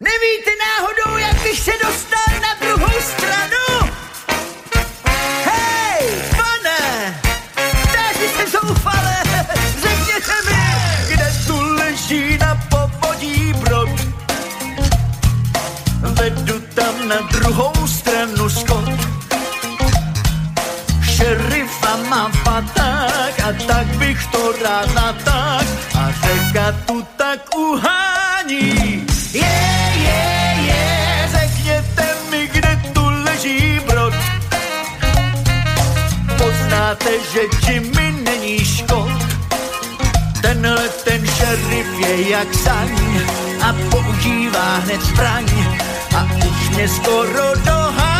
Nevíte náhodou, jak bych se dostal na druhou stranu? Hej, pane! Táži se zoufale, řekněte mi, kde tu leží na povodí brod. Vedu tam na druhou stranu skot. Šerifa má paták a tak bych to rád naták a řeka tu Poznáte, že Jimmy není škod. Tenhle ten šerif je jak saň a používá hned zbraň a už mě skoro dohání.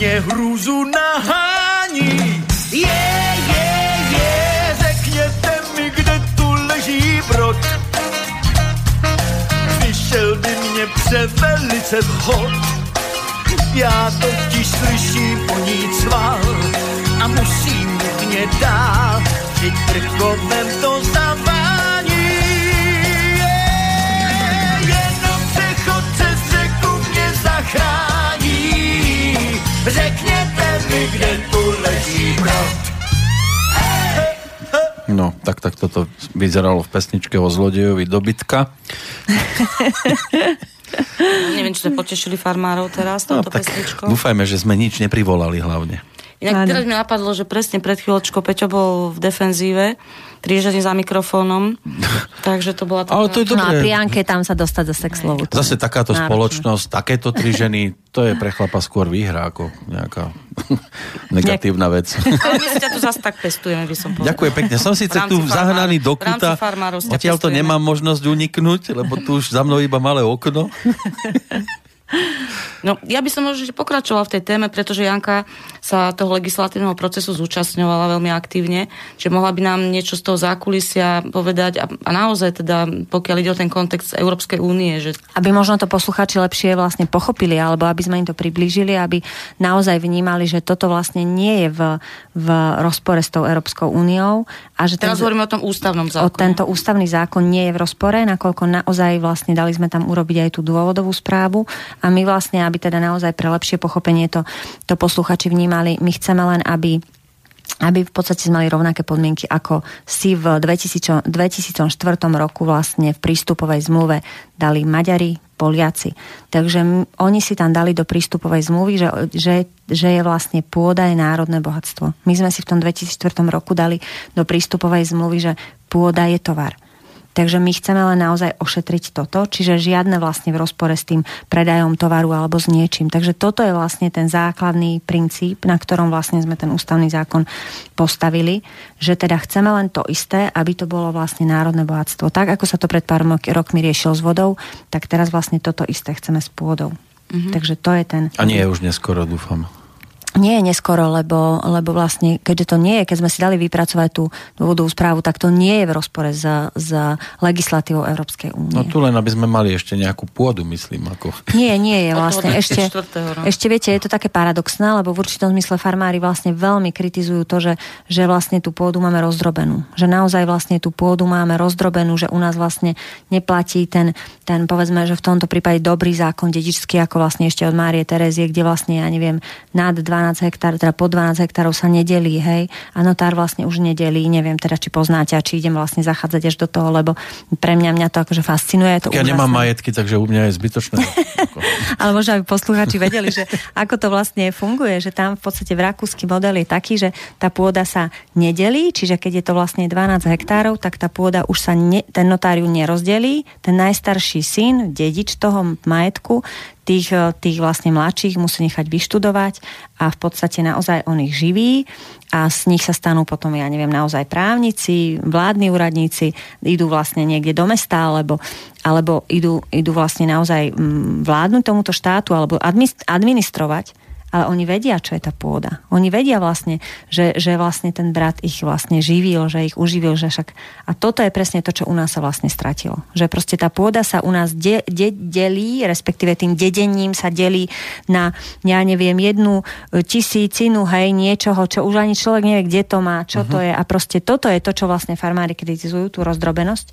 Mě hrůzu nahání. Je, je, je, řekněte mi, kde tu leží brod. Vyšel by mě převelice vhod, já totiž slyším o ní cval a musím nutně dál, při krkovem to zavání. Mi, kde tu leží. No, tak, tak toto vyzeralo v pesničke o zlodejovi dobytka. Neviem, či sme potešili farmárov teraz No, touto tak pesničkou. dúfajme, že sme nič neprivolali hlavne. Inak Áno. teraz mi napadlo, že presne pred chvíľočkou Peťo bol v defenzíve, trižení za mikrofónom, takže to bola Ale to je No a dobré. pri Anke tam sa dostať do sex slovu. Zase je takáto náročné. spoločnosť, takéto tri ženy, to je pre chlapa skôr výhra ako nejaká negatívna vec. Ale my si ťa tu zase tak pestujeme, by som povedala. Ďakujem pekne. Som síce tu farmárov- zahnaný do kuta. Odtiaľ to nemám možnosť uniknúť, lebo tu už za mnou iba malé okno. No, ja by som možno pokračovala v tej téme, pretože Janka sa toho legislatívneho procesu zúčastňovala veľmi aktívne, že mohla by nám niečo z toho zákulisia povedať a, a naozaj teda, pokiaľ ide o ten kontext Európskej únie. Že... Aby možno to posluchači lepšie vlastne pochopili, alebo aby sme im to priblížili, aby naozaj vnímali, že toto vlastne nie je v, v rozpore s tou Európskou úniou. A že Teraz ten, hovoríme o tom ústavnom zákone. O tento ústavný zákon nie je v rozpore, nakoľko naozaj vlastne dali sme tam urobiť aj tú dôvodovú správu a my vlastne, aby teda naozaj pre lepšie pochopenie to, to posluchači vnímali, my chceme len, aby aby v podstate mali rovnaké podmienky ako si v 2000, 2004 roku vlastne v prístupovej zmluve dali Maďari, Poliaci. Takže oni si tam dali do prístupovej zmluvy, že, že, že je vlastne pôda je národné bohatstvo. My sme si v tom 2004 roku dali do prístupovej zmluvy, že pôda je tovar. Takže my chceme len naozaj ošetriť toto, čiže žiadne vlastne v rozpore s tým predajom tovaru alebo s niečím. Takže toto je vlastne ten základný princíp, na ktorom vlastne sme ten ústavný zákon postavili, že teda chceme len to isté, aby to bolo vlastne národné bohatstvo. Tak, ako sa to pred pár rokmi riešilo s vodou, tak teraz vlastne toto isté chceme s pôdou. Mm-hmm. Takže to je ten... A nie je už neskoro, dúfam nie je neskoro, lebo, lebo vlastne, keďže to nie je, keď sme si dali vypracovať tú dôvodovú správu, tak to nie je v rozpore s, s legislatívou Európskej únie. No tu len, aby sme mali ešte nejakú pôdu, myslím. Ako... Nie, nie je vlastne. Ešte, ešte viete, je to také paradoxné, lebo v určitom zmysle farmári vlastne veľmi kritizujú to, že, že vlastne tú pôdu máme rozdrobenú. Že naozaj vlastne tú pôdu máme rozdrobenú, že u nás vlastne neplatí ten, ten povedzme, že v tomto prípade dobrý zákon dedičský, ako vlastne ešte od Márie Terezie, kde vlastne, ja neviem, nad 12 12 hektár, teda po 12 hektárov sa nedelí, hej. A notár vlastne už nedelí, neviem teda, či poznáte a či idem vlastne zachádzať až do toho, lebo pre mňa mňa to akože fascinuje. To ja úžasné. nemám majetky, takže u mňa je zbytočné. Ale možno aby posluchači vedeli, že ako to vlastne funguje, že tam v podstate v rakúsky model je taký, že tá pôda sa nedelí, čiže keď je to vlastne 12 hektárov, tak tá pôda už sa ne, ten notáriu nerozdelí, ten najstarší syn, dedič toho majetku, tých, eh, tých vlastne mladších musí nechať vyštudovať a v podstate naozaj on ich živí a z nich sa stanú potom, ja neviem, naozaj právnici, vládni úradníci, idú vlastne niekde do mesta alebo, alebo idú, idú vlastne naozaj mm, vládnuť tomuto štátu alebo administrovať ale oni vedia, čo je tá pôda. Oni vedia vlastne, že, že vlastne ten brat ich vlastne živil, že ich uživil, že však... A toto je presne to, čo u nás sa vlastne stratilo. Že proste tá pôda sa u nás de, de, delí, respektíve tým dedením sa delí na, ja neviem, jednu tisícinu, hej, niečoho, čo už ani človek nevie, kde to má, čo uh-huh. to mhm. je. A proste toto je to, čo vlastne farmári kritizujú, tú rozdrobenosť.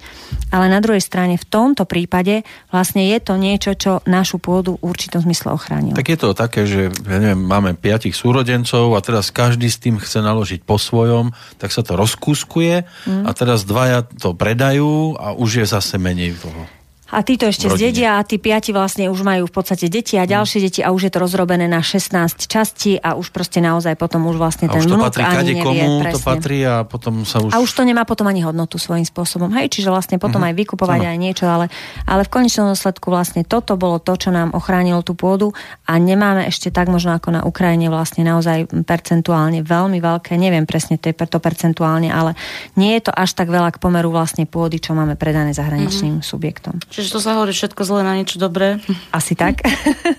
Ale na druhej strane v tomto prípade vlastne je to niečo, čo našu pôdu v určitom zmysle ochránilo. Tak je to také, že ja neviem, máme piatich súrodencov a teraz každý s tým chce naložiť po svojom, tak sa to rozkúskuje mm. a teraz dvaja to predajú a už je zase menej toho. A títo ešte zdedia a tí piati vlastne už majú v podstate deti a ďalšie mm. deti a už je to rozrobené na 16 častí a už proste naozaj potom už vlastne ten vnúk ani nevie. Komu presne. to patrí a potom sa už... A už to nemá potom ani hodnotu svojím spôsobom. Hej, čiže vlastne potom mm-hmm. aj vykupovať ano. aj niečo, ale, ale v konečnom dôsledku vlastne toto bolo to, čo nám ochránilo tú pôdu a nemáme ešte tak možno ako na Ukrajine vlastne naozaj percentuálne veľmi veľké, neviem presne to percentuálne, ale nie je to až tak veľa k pomeru vlastne pôdy, čo máme predané zahraničným mm-hmm. subjektom. Čiže to sa hovorí všetko zle na niečo dobré. Asi tak.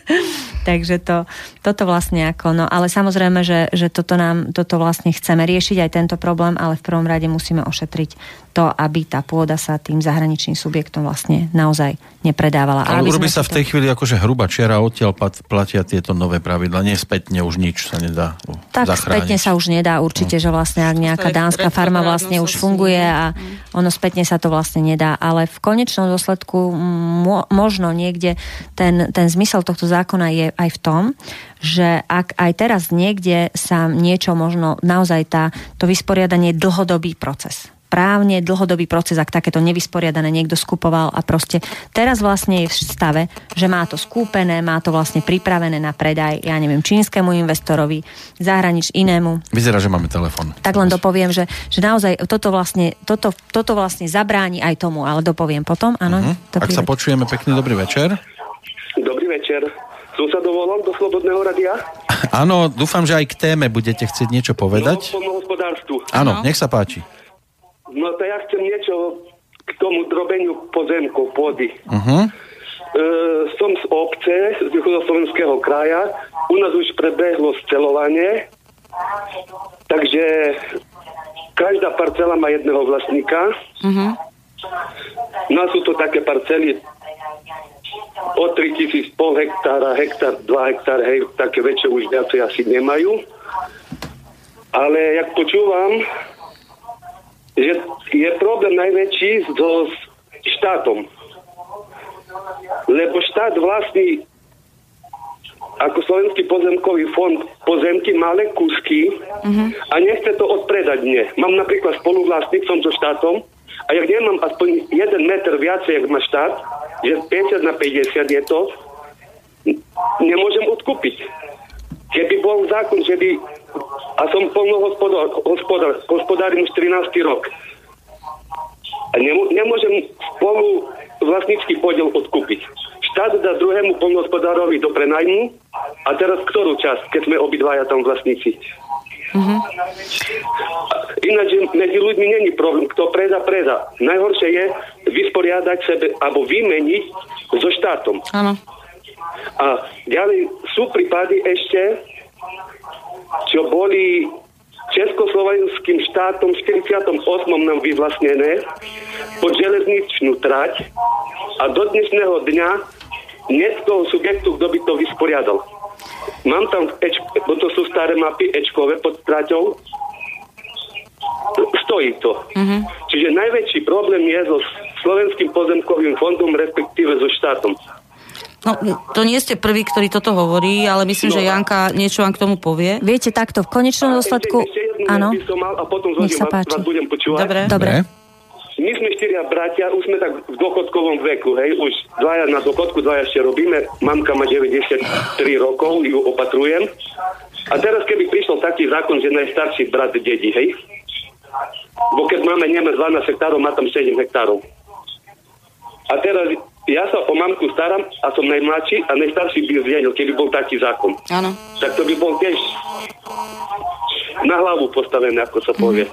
Takže to, toto vlastne ako, no ale samozrejme, že, že toto nám, toto vlastne chceme riešiť aj tento problém, ale v prvom rade musíme ošetriť to, aby tá pôda sa tým zahraničným subjektom vlastne naozaj nepredávala. Ale urobí sa v tej to... chvíli akože hrubá čiara, odtiaľ platia tieto nové pravidla. Nie spätne už nič sa nedá Tak zachrániť. spätne sa už nedá určite, no. že vlastne ak nejaká dánska farma vlastne už funguje a ono spätne sa to vlastne nedá. Ale v konečnom dôsledku mo- možno niekde ten, ten zmysel tohto zákona je aj v tom, že ak aj teraz niekde sa niečo možno naozaj tá, to vysporiadanie je dlhodobý proces právne dlhodobý proces, ak takéto nevysporiadané niekto skupoval a proste teraz vlastne je v stave, že má to skúpené, má to vlastne pripravené na predaj, ja neviem, čínskemu investorovi, zahranič inému. Vyzerá, že máme telefon. Tak len dopoviem, že, že naozaj toto vlastne, toto, toto vlastne zabráni aj tomu, ale dopoviem potom, áno. Uh-huh. Ak sa počujeme, pekný dobrý večer. Dobrý večer. Som sa dovolal do Slobodného radia? Áno, dúfam, že aj k téme budete chcieť niečo povedať. No, Áno, nech sa páči. No to ja chcem niečo k tomu drobeniu pozemkov, pôdy. Uh-huh. som z obce, z východoslovenského kraja. U nás už prebehlo scelovanie, takže každá parcela má jedného vlastníka. Mhm. No a sú to také parcely od 3000 pol hektára, hektár, 2 hektár, hej, také väčšie už viacej asi nemajú. Ale jak počúvam, že je problém najväčší so štátom. Lebo štát vlastní ako Slovenský pozemkový fond pozemky malé kúsky a nechce to odpredať mne. Mám napríklad spoluvlastník, som so štátom a jak nemám aspoň jeden meter viacej, jak má štát, že 50 na 50 je to, nemôžem odkúpiť. Keby bol zákon, že by... A som polnohospodár, hospodár, hospodárím už 13. rok. A nemô- nemôžem spolu vlastnícky podiel odkúpiť. Štát dá druhému polnohospodárovi do prenajmu a teraz ktorú časť, keď sme obidvaja tam vlastníci? Ináč že medzi ľuďmi není problém. Kto preda, preda. Najhoršie je vysporiadať sebe alebo vymeniť so štátom. Áno. A ďalej sú prípady ešte, čo boli Československým štátom v 48. nám vyvlastnené pod železničnú trať a do dnešného dňa nie z toho subjektu, kto by to vysporiadal. Mám tam, bo to sú staré mapy Ečkové pod traťou, stojí to. Mm-hmm. Čiže najväčší problém je so Slovenským pozemkovým fondom, respektíve so štátom. No, to nie ste prvý, ktorý toto hovorí, ale myslím, No. že Janka niečo vám k tomu povie. Viete, takto v konečnom dôsledku... Áno, Nech sa zhodím, vás, páči. vás budem počúvať. Dobre. dobre. My sme štyria bratia, už sme tak v dôchodkovom veku, hej, už dvaja na dôchodku, dvaja ešte robíme. Mamka má 93 rokov, ju opatrujem. A teraz keby prišiel taký zákon, že najstarší brat dedí, hej. Bo keď máme Nemec 12 hektárov, má tam 7 hektárov. A teraz ja sa o mamku starám a som najmladší a najstarší by zvedel, keby bol taký zákon. Áno. Tak to by bol tiež na hlavu postavené, ako sa povie.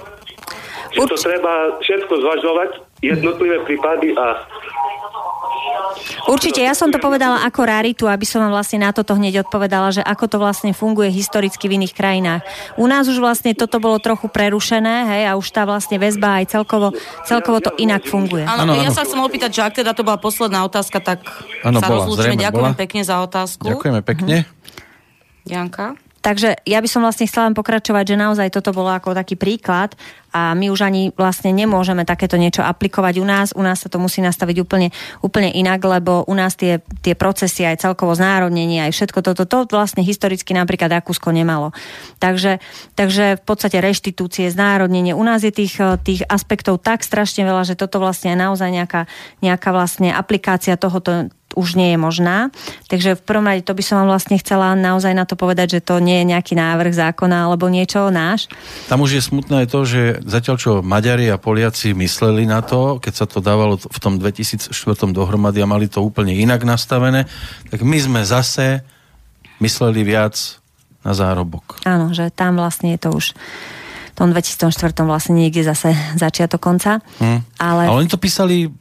Že to Urč- treba všetko zvažovať, jednotlivé prípady a Určite, ja som to povedala ako raritu, aby som vám vlastne na toto hneď odpovedala, že ako to vlastne funguje historicky v iných krajinách. U nás už vlastne toto bolo trochu prerušené, hej, a už tá vlastne väzba aj celkovo, celkovo to inak funguje. Áno, ja sa chcem opýtať, že ak teda to bola posledná otázka, tak Áno, sa bola, Ďakujem bola. pekne za otázku. Ďakujeme pekne. Janka? Takže ja by som vlastne chcela len pokračovať, že naozaj toto bolo ako taký príklad a my už ani vlastne nemôžeme takéto niečo aplikovať u nás. U nás sa to musí nastaviť úplne, úplne inak, lebo u nás tie, tie procesy aj celkovo znárodnenie, aj všetko toto, to vlastne historicky napríklad Rakúsko nemalo. Takže, takže v podstate reštitúcie, znárodnenie, u nás je tých, tých aspektov tak strašne veľa, že toto vlastne je naozaj nejaká, nejaká vlastne aplikácia tohoto už nie je možná. Takže v prvom rade to by som vám vlastne chcela naozaj na to povedať, že to nie je nejaký návrh zákona alebo niečo náš. Tam už je smutné to, že zatiaľ čo Maďari a Poliaci mysleli na to, keď sa to dávalo v tom 2004 dohromady a mali to úplne inak nastavené, tak my sme zase mysleli viac na zárobok. Áno, že tam vlastne je to už tom 2004 vlastne niekde zase začiatok konca. Hm. Ale, Ale oni to písali,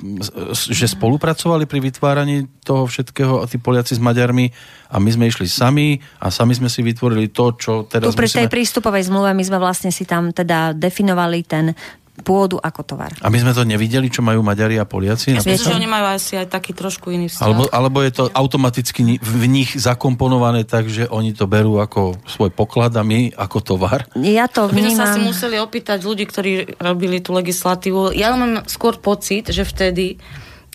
že spolupracovali pri vytváraní toho všetkého a tí Poliaci s Maďarmi a my sme išli sami a sami sme si vytvorili to, čo tu teraz pri tej musíme... prístupovej zmluve my sme vlastne si tam teda definovali ten pôdu ako tovar. A my sme to nevideli, čo majú Maďari a Poliaci? Ja myslím, že oni majú asi aj taký trošku iný vzťah. Alebo, alebo je to automaticky v nich zakomponované tak, že oni to berú ako svoj poklad a my ako tovar? Ja to To by sme sa asi vnímam... museli opýtať ľudí, ktorí robili tú legislatívu. Ja mám skôr pocit, že vtedy,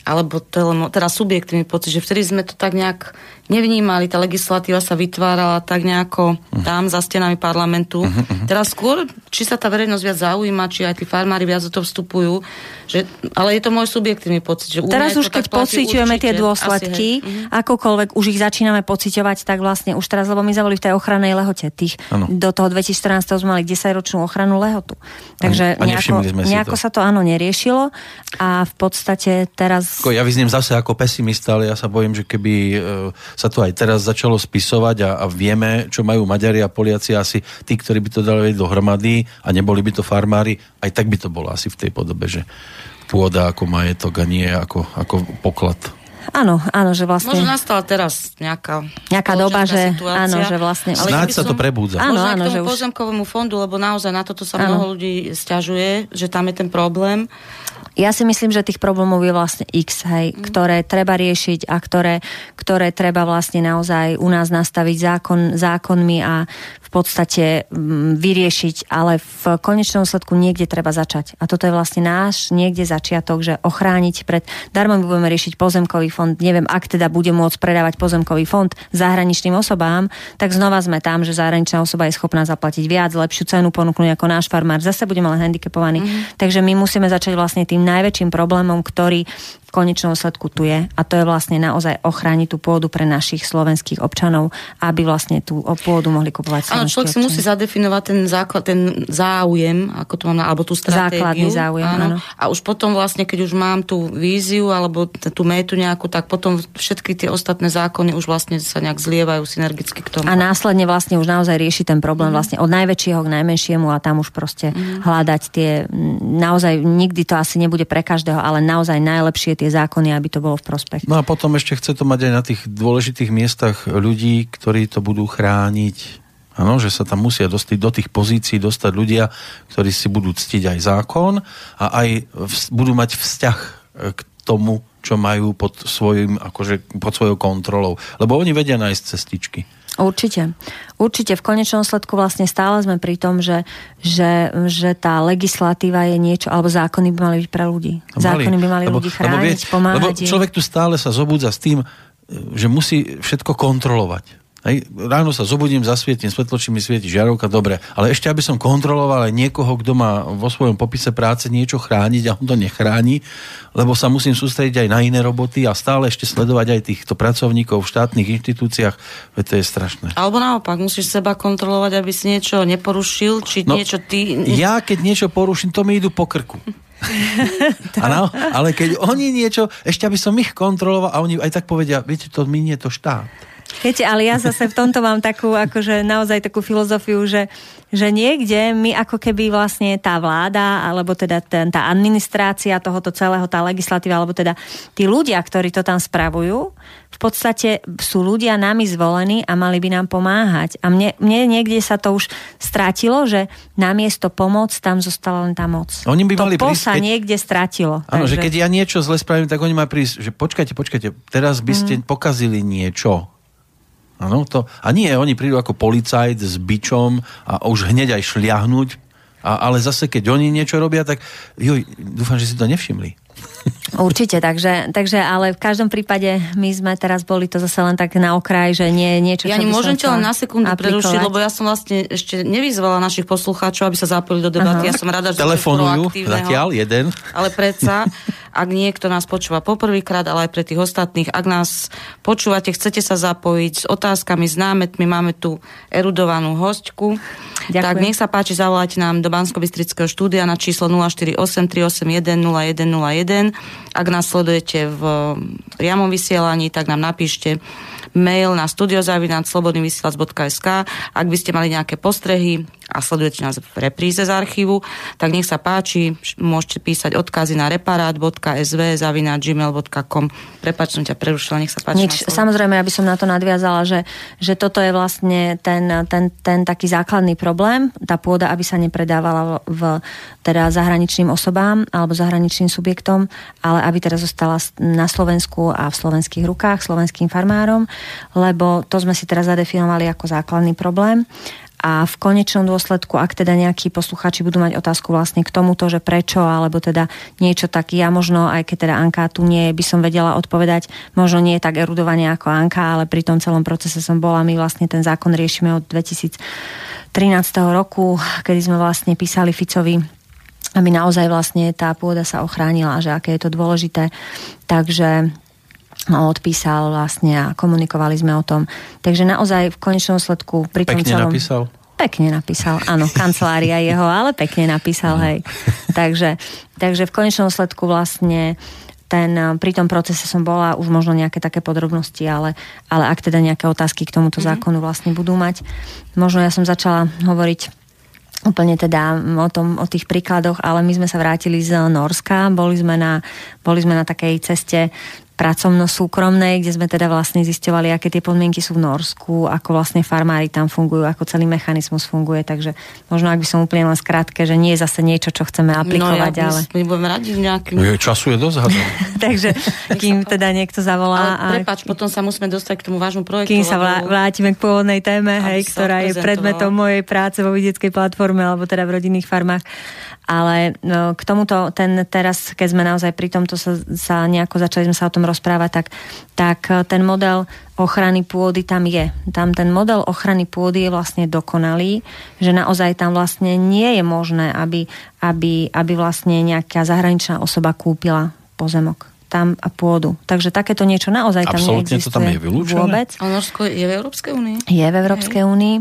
alebo teda subjektívny pocit, že vtedy sme to tak nejak nevnímali, tá legislatíva sa vytvárala tak nejako tam za stenami parlamentu. Teraz skôr, či sa tá verejnosť viac zaujíma, či aj tí farmári viac do toho vstupujú, že, ale je to môj subjektívny pocit. Že Teraz už keď pociťujeme tie dôsledky, Asi, hej. Akokoľvek už ich začíname pociťovať, tak vlastne už teraz, lebo my sme boli v tej ochrannej lehote, tých, Áno. do toho 2014 sme mali 10-ročnú ochrannú lehotu. Takže A- a nejako, nejako to. sa to áno neriešilo a v podstate teraz... Ja vyzniem zase ako pesimista, ale ja sa bojím, že keby e, sa to aj teraz začalo spisovať a, a vieme, čo majú Maďari a Poliaci, asi tí, ktorí by to dali dohromady a neboli by to farmári, aj tak by to bolo asi v tej podobe, že pôda ako majetok a nie ako, ako poklad. Áno, áno, že vlastne... Možno nastala teraz nejaká, nejaká doba, že situácia, áno, že vlastne... Ale Snáď sa to prebúdza. Áno, áno, k tomu že už- pozemkovému fondu, lebo naozaj na toto sa Áno. mnoho ľudí stiažuje, že tam je ten problém. Ja si myslím, že tých problémov je vlastne x, hej, mm. ktoré treba riešiť a ktoré, ktoré treba vlastne naozaj u nás nastaviť zákon, zákonmi a podstate mm, vyriešiť, ale v konečnom sledku niekde treba začať. A toto je vlastne náš niekde začiatok, že ochrániť pred... Darmo my budeme riešiť pozemkový fond, neviem, ak teda bude môcť predávať pozemkový fond zahraničným osobám, tak znova sme tam, že zahraničná osoba je schopná zaplatiť viac, lepšiu cenu ponúknuť ako náš farmár. Zase budeme len handicapovaní. Mm. Takže my musíme začať vlastne tým najväčším problémom, ktorý konečnom sledku tu je. A to je vlastne naozaj ochrániť tú pôdu pre našich slovenských občanov, aby vlastne tú pôdu mohli kupovať Áno, človek si občania. musí zadefinovať ten, základ, ten záujem, ako to mám, alebo tú stratégiu. Základný záujem, áno. A už potom vlastne, keď už mám tú víziu alebo tú métu nejakú, tak potom všetky tie ostatné zákony už vlastne sa nejak zlievajú synergicky k tomu. A následne vlastne už naozaj rieši ten problém Mhm. vlastne od najväčšieho k najmenšiemu a tam už proste hľadať tie, naozaj nikdy to asi nebude pre každého, ale naozaj najlepšie tie zákony, aby to bolo v prospech. No a potom ešte chce to mať aj na tých dôležitých miestach ľudí, ktorí to budú chrániť. Áno, že sa tam musia dostať do tých pozícií dostať ľudia, ktorí si budú ctiť aj zákon a aj vz, budú mať vzťah e, k tomu, čo majú pod, svojim, akože, pod svojou kontrolou. Lebo oni vedia nájsť cestičky. Určite. Určite v konečnom sledku vlastne stále sme pri tom, že, že, že tá legislatíva je niečo, alebo zákony by mali byť pre ľudí. No Zákony by mali ľudí chrániť, viete, pomáhať. Lebo človek tu stále sa zobudza s tým, že musí všetko kontrolovať. Hej, ráno sa zobudím, zasvietím svetlo, či mi svieti žiarovka, dobre. Ale ešte, aby som kontroloval aj niekoho, kto má vo svojom popise práce niečo chrániť a on to nechráni, lebo sa musím sústrediť aj na iné roboty a stále ešte sledovať aj týchto pracovníkov v štátnych inštitúciách, veď to je strašné. Alebo naopak, musíš seba kontrolovať, aby si niečo neporušil, či No, niečo ty... Ja, keď niečo poruším, to mi idú po krku. Áno, ale keď oni niečo, ešte aby som ich kontroloval a oni aj tak povedia, viete, to minie to štát. Viete, ale ja zase v tomto mám takú, akože naozaj takú filozofiu, že, že niekde my ako keby vlastne tá vláda, alebo teda ten, tá administrácia tohoto celého, tá legislatíva, alebo teda tí ľudia, ktorí to tam spravujú, v podstate sú ľudia nami zvolení a mali by nám pomáhať. A mne, mne niekde sa to už strátilo, že namiesto pomoc tam zostala len tá moc. Oni by to mali prísť, sa keď- niekde stratilo. Áno, že keď ja niečo zle spravím, tak oni majú prísť, že počkajte, počkajte, teraz by ste pokazili niečo. Áno, to, a nie, oni prídu ako policajt s bičom a už hneď aj šliahnuť, a, ale zase keď oni niečo robia, tak joj, dúfam, že si to nevšimli. Určite, takže, takže ale v každom prípade my sme teraz boli to zase len tak na okraj, že nie je niečo, Ja čo by môžem ťa len na sekundu aplikovať. prerušiť, lebo ja som vlastne ešte nevyzvala našich poslucháčov, aby sa zapojili do debaty. Aha. Ja som rada, že Telefonujú, zatiaľ jeden. Ale predsa, ak niekto nás počúva poprvýkrát, ale aj pre tých ostatných, ak nás počúvate, chcete sa zapojiť s otázkami, s námetmi, máme tu erudovanú hostku, Ďakujem. tak nech sa páči, zavolajte nám do bansko štúdia na číslo 048 381 0101. Ak nás sledujete v priamom vysielaní, tak nám napíšte mail na studiozavinac.slobodnyvysielac.sk Ak by ste mali nejaké postrehy a sledujete nás v repríze z archívu, tak nech sa páči, môžete písať odkazy na reparát.sv zavinač.gmail.com Prepač, som ťa prerušila, nech sa páči. Nič, samozrejme, aby som na to nadviazala, že, že toto je vlastne ten, ten, ten taký základný problém, tá pôda, aby sa nepredávala v teda zahraničným osobám alebo zahraničným subjektom, ale aby teda zostala na Slovensku a v slovenských rukách, slovenským farmárom, lebo to sme si teraz zadefinovali ako základný problém. A v konečnom dôsledku, ak teda nejakí posluchači budú mať otázku vlastne k tomuto, že prečo, alebo teda niečo tak, ja možno, aj keď teda Anka tu nie je, by som vedela odpovedať, možno nie tak erudovane ako Anka, ale pri tom celom procese som bola, my vlastne ten zákon riešime od 2013 roku, kedy sme vlastne písali Ficovi aby naozaj vlastne tá pôda sa ochránila, že aké je to dôležité. Takže no, odpísal vlastne a komunikovali sme o tom. Takže naozaj v konečnom sledku pri tom Pekne celom... napísal. Pekne napísal, áno, kancelária jeho, ale pekne napísal, hej. Takže, takže v konečnom sledku vlastne ten, pri tom procese som bola už možno nejaké také podrobnosti, ale, ale ak teda nejaké otázky k tomuto zákonu vlastne budú mať, možno ja som začala hovoriť úplne teda o, tom, o tých príkladoch, ale my sme sa vrátili z Norska, boli sme na, boli sme na takej ceste pracovno-súkromnej, kde sme teda vlastne zisťovali, aké tie podmienky sú v Norsku, ako vlastne farmári tam fungujú, ako celý mechanizmus funguje. Takže možno, ak by som úplne len skrátke, že nie je zase niečo, čo chceme aplikovať, no, ja ale... My budeme radi v nejakým... Je, času je dosť. Takže kým teda niekto zavolá... Ale prepač, potom sa musíme dostať k tomu vášmu projektu. Kým sa vrá, vrátime k pôvodnej téme, hej, ktorá je predmetom mojej práce vo vidieckej platforme, alebo teda v rodinných farmách. Ale no, k tomuto, ten teraz, keď sme naozaj pri tomto sa, sa nejako začali sme sa o tom rozprávať, tak, tak e, ten model ochrany pôdy tam je. Tam ten model ochrany pôdy je vlastne dokonalý, že naozaj tam vlastne nie je možné, aby, aby, aby vlastne nejaká zahraničná osoba kúpila pozemok tam a pôdu. Takže takéto niečo naozaj tam Absolutne neexistuje to tam je vylúčené? vôbec. A Norsko je v Európskej únii? Je v Európskej únii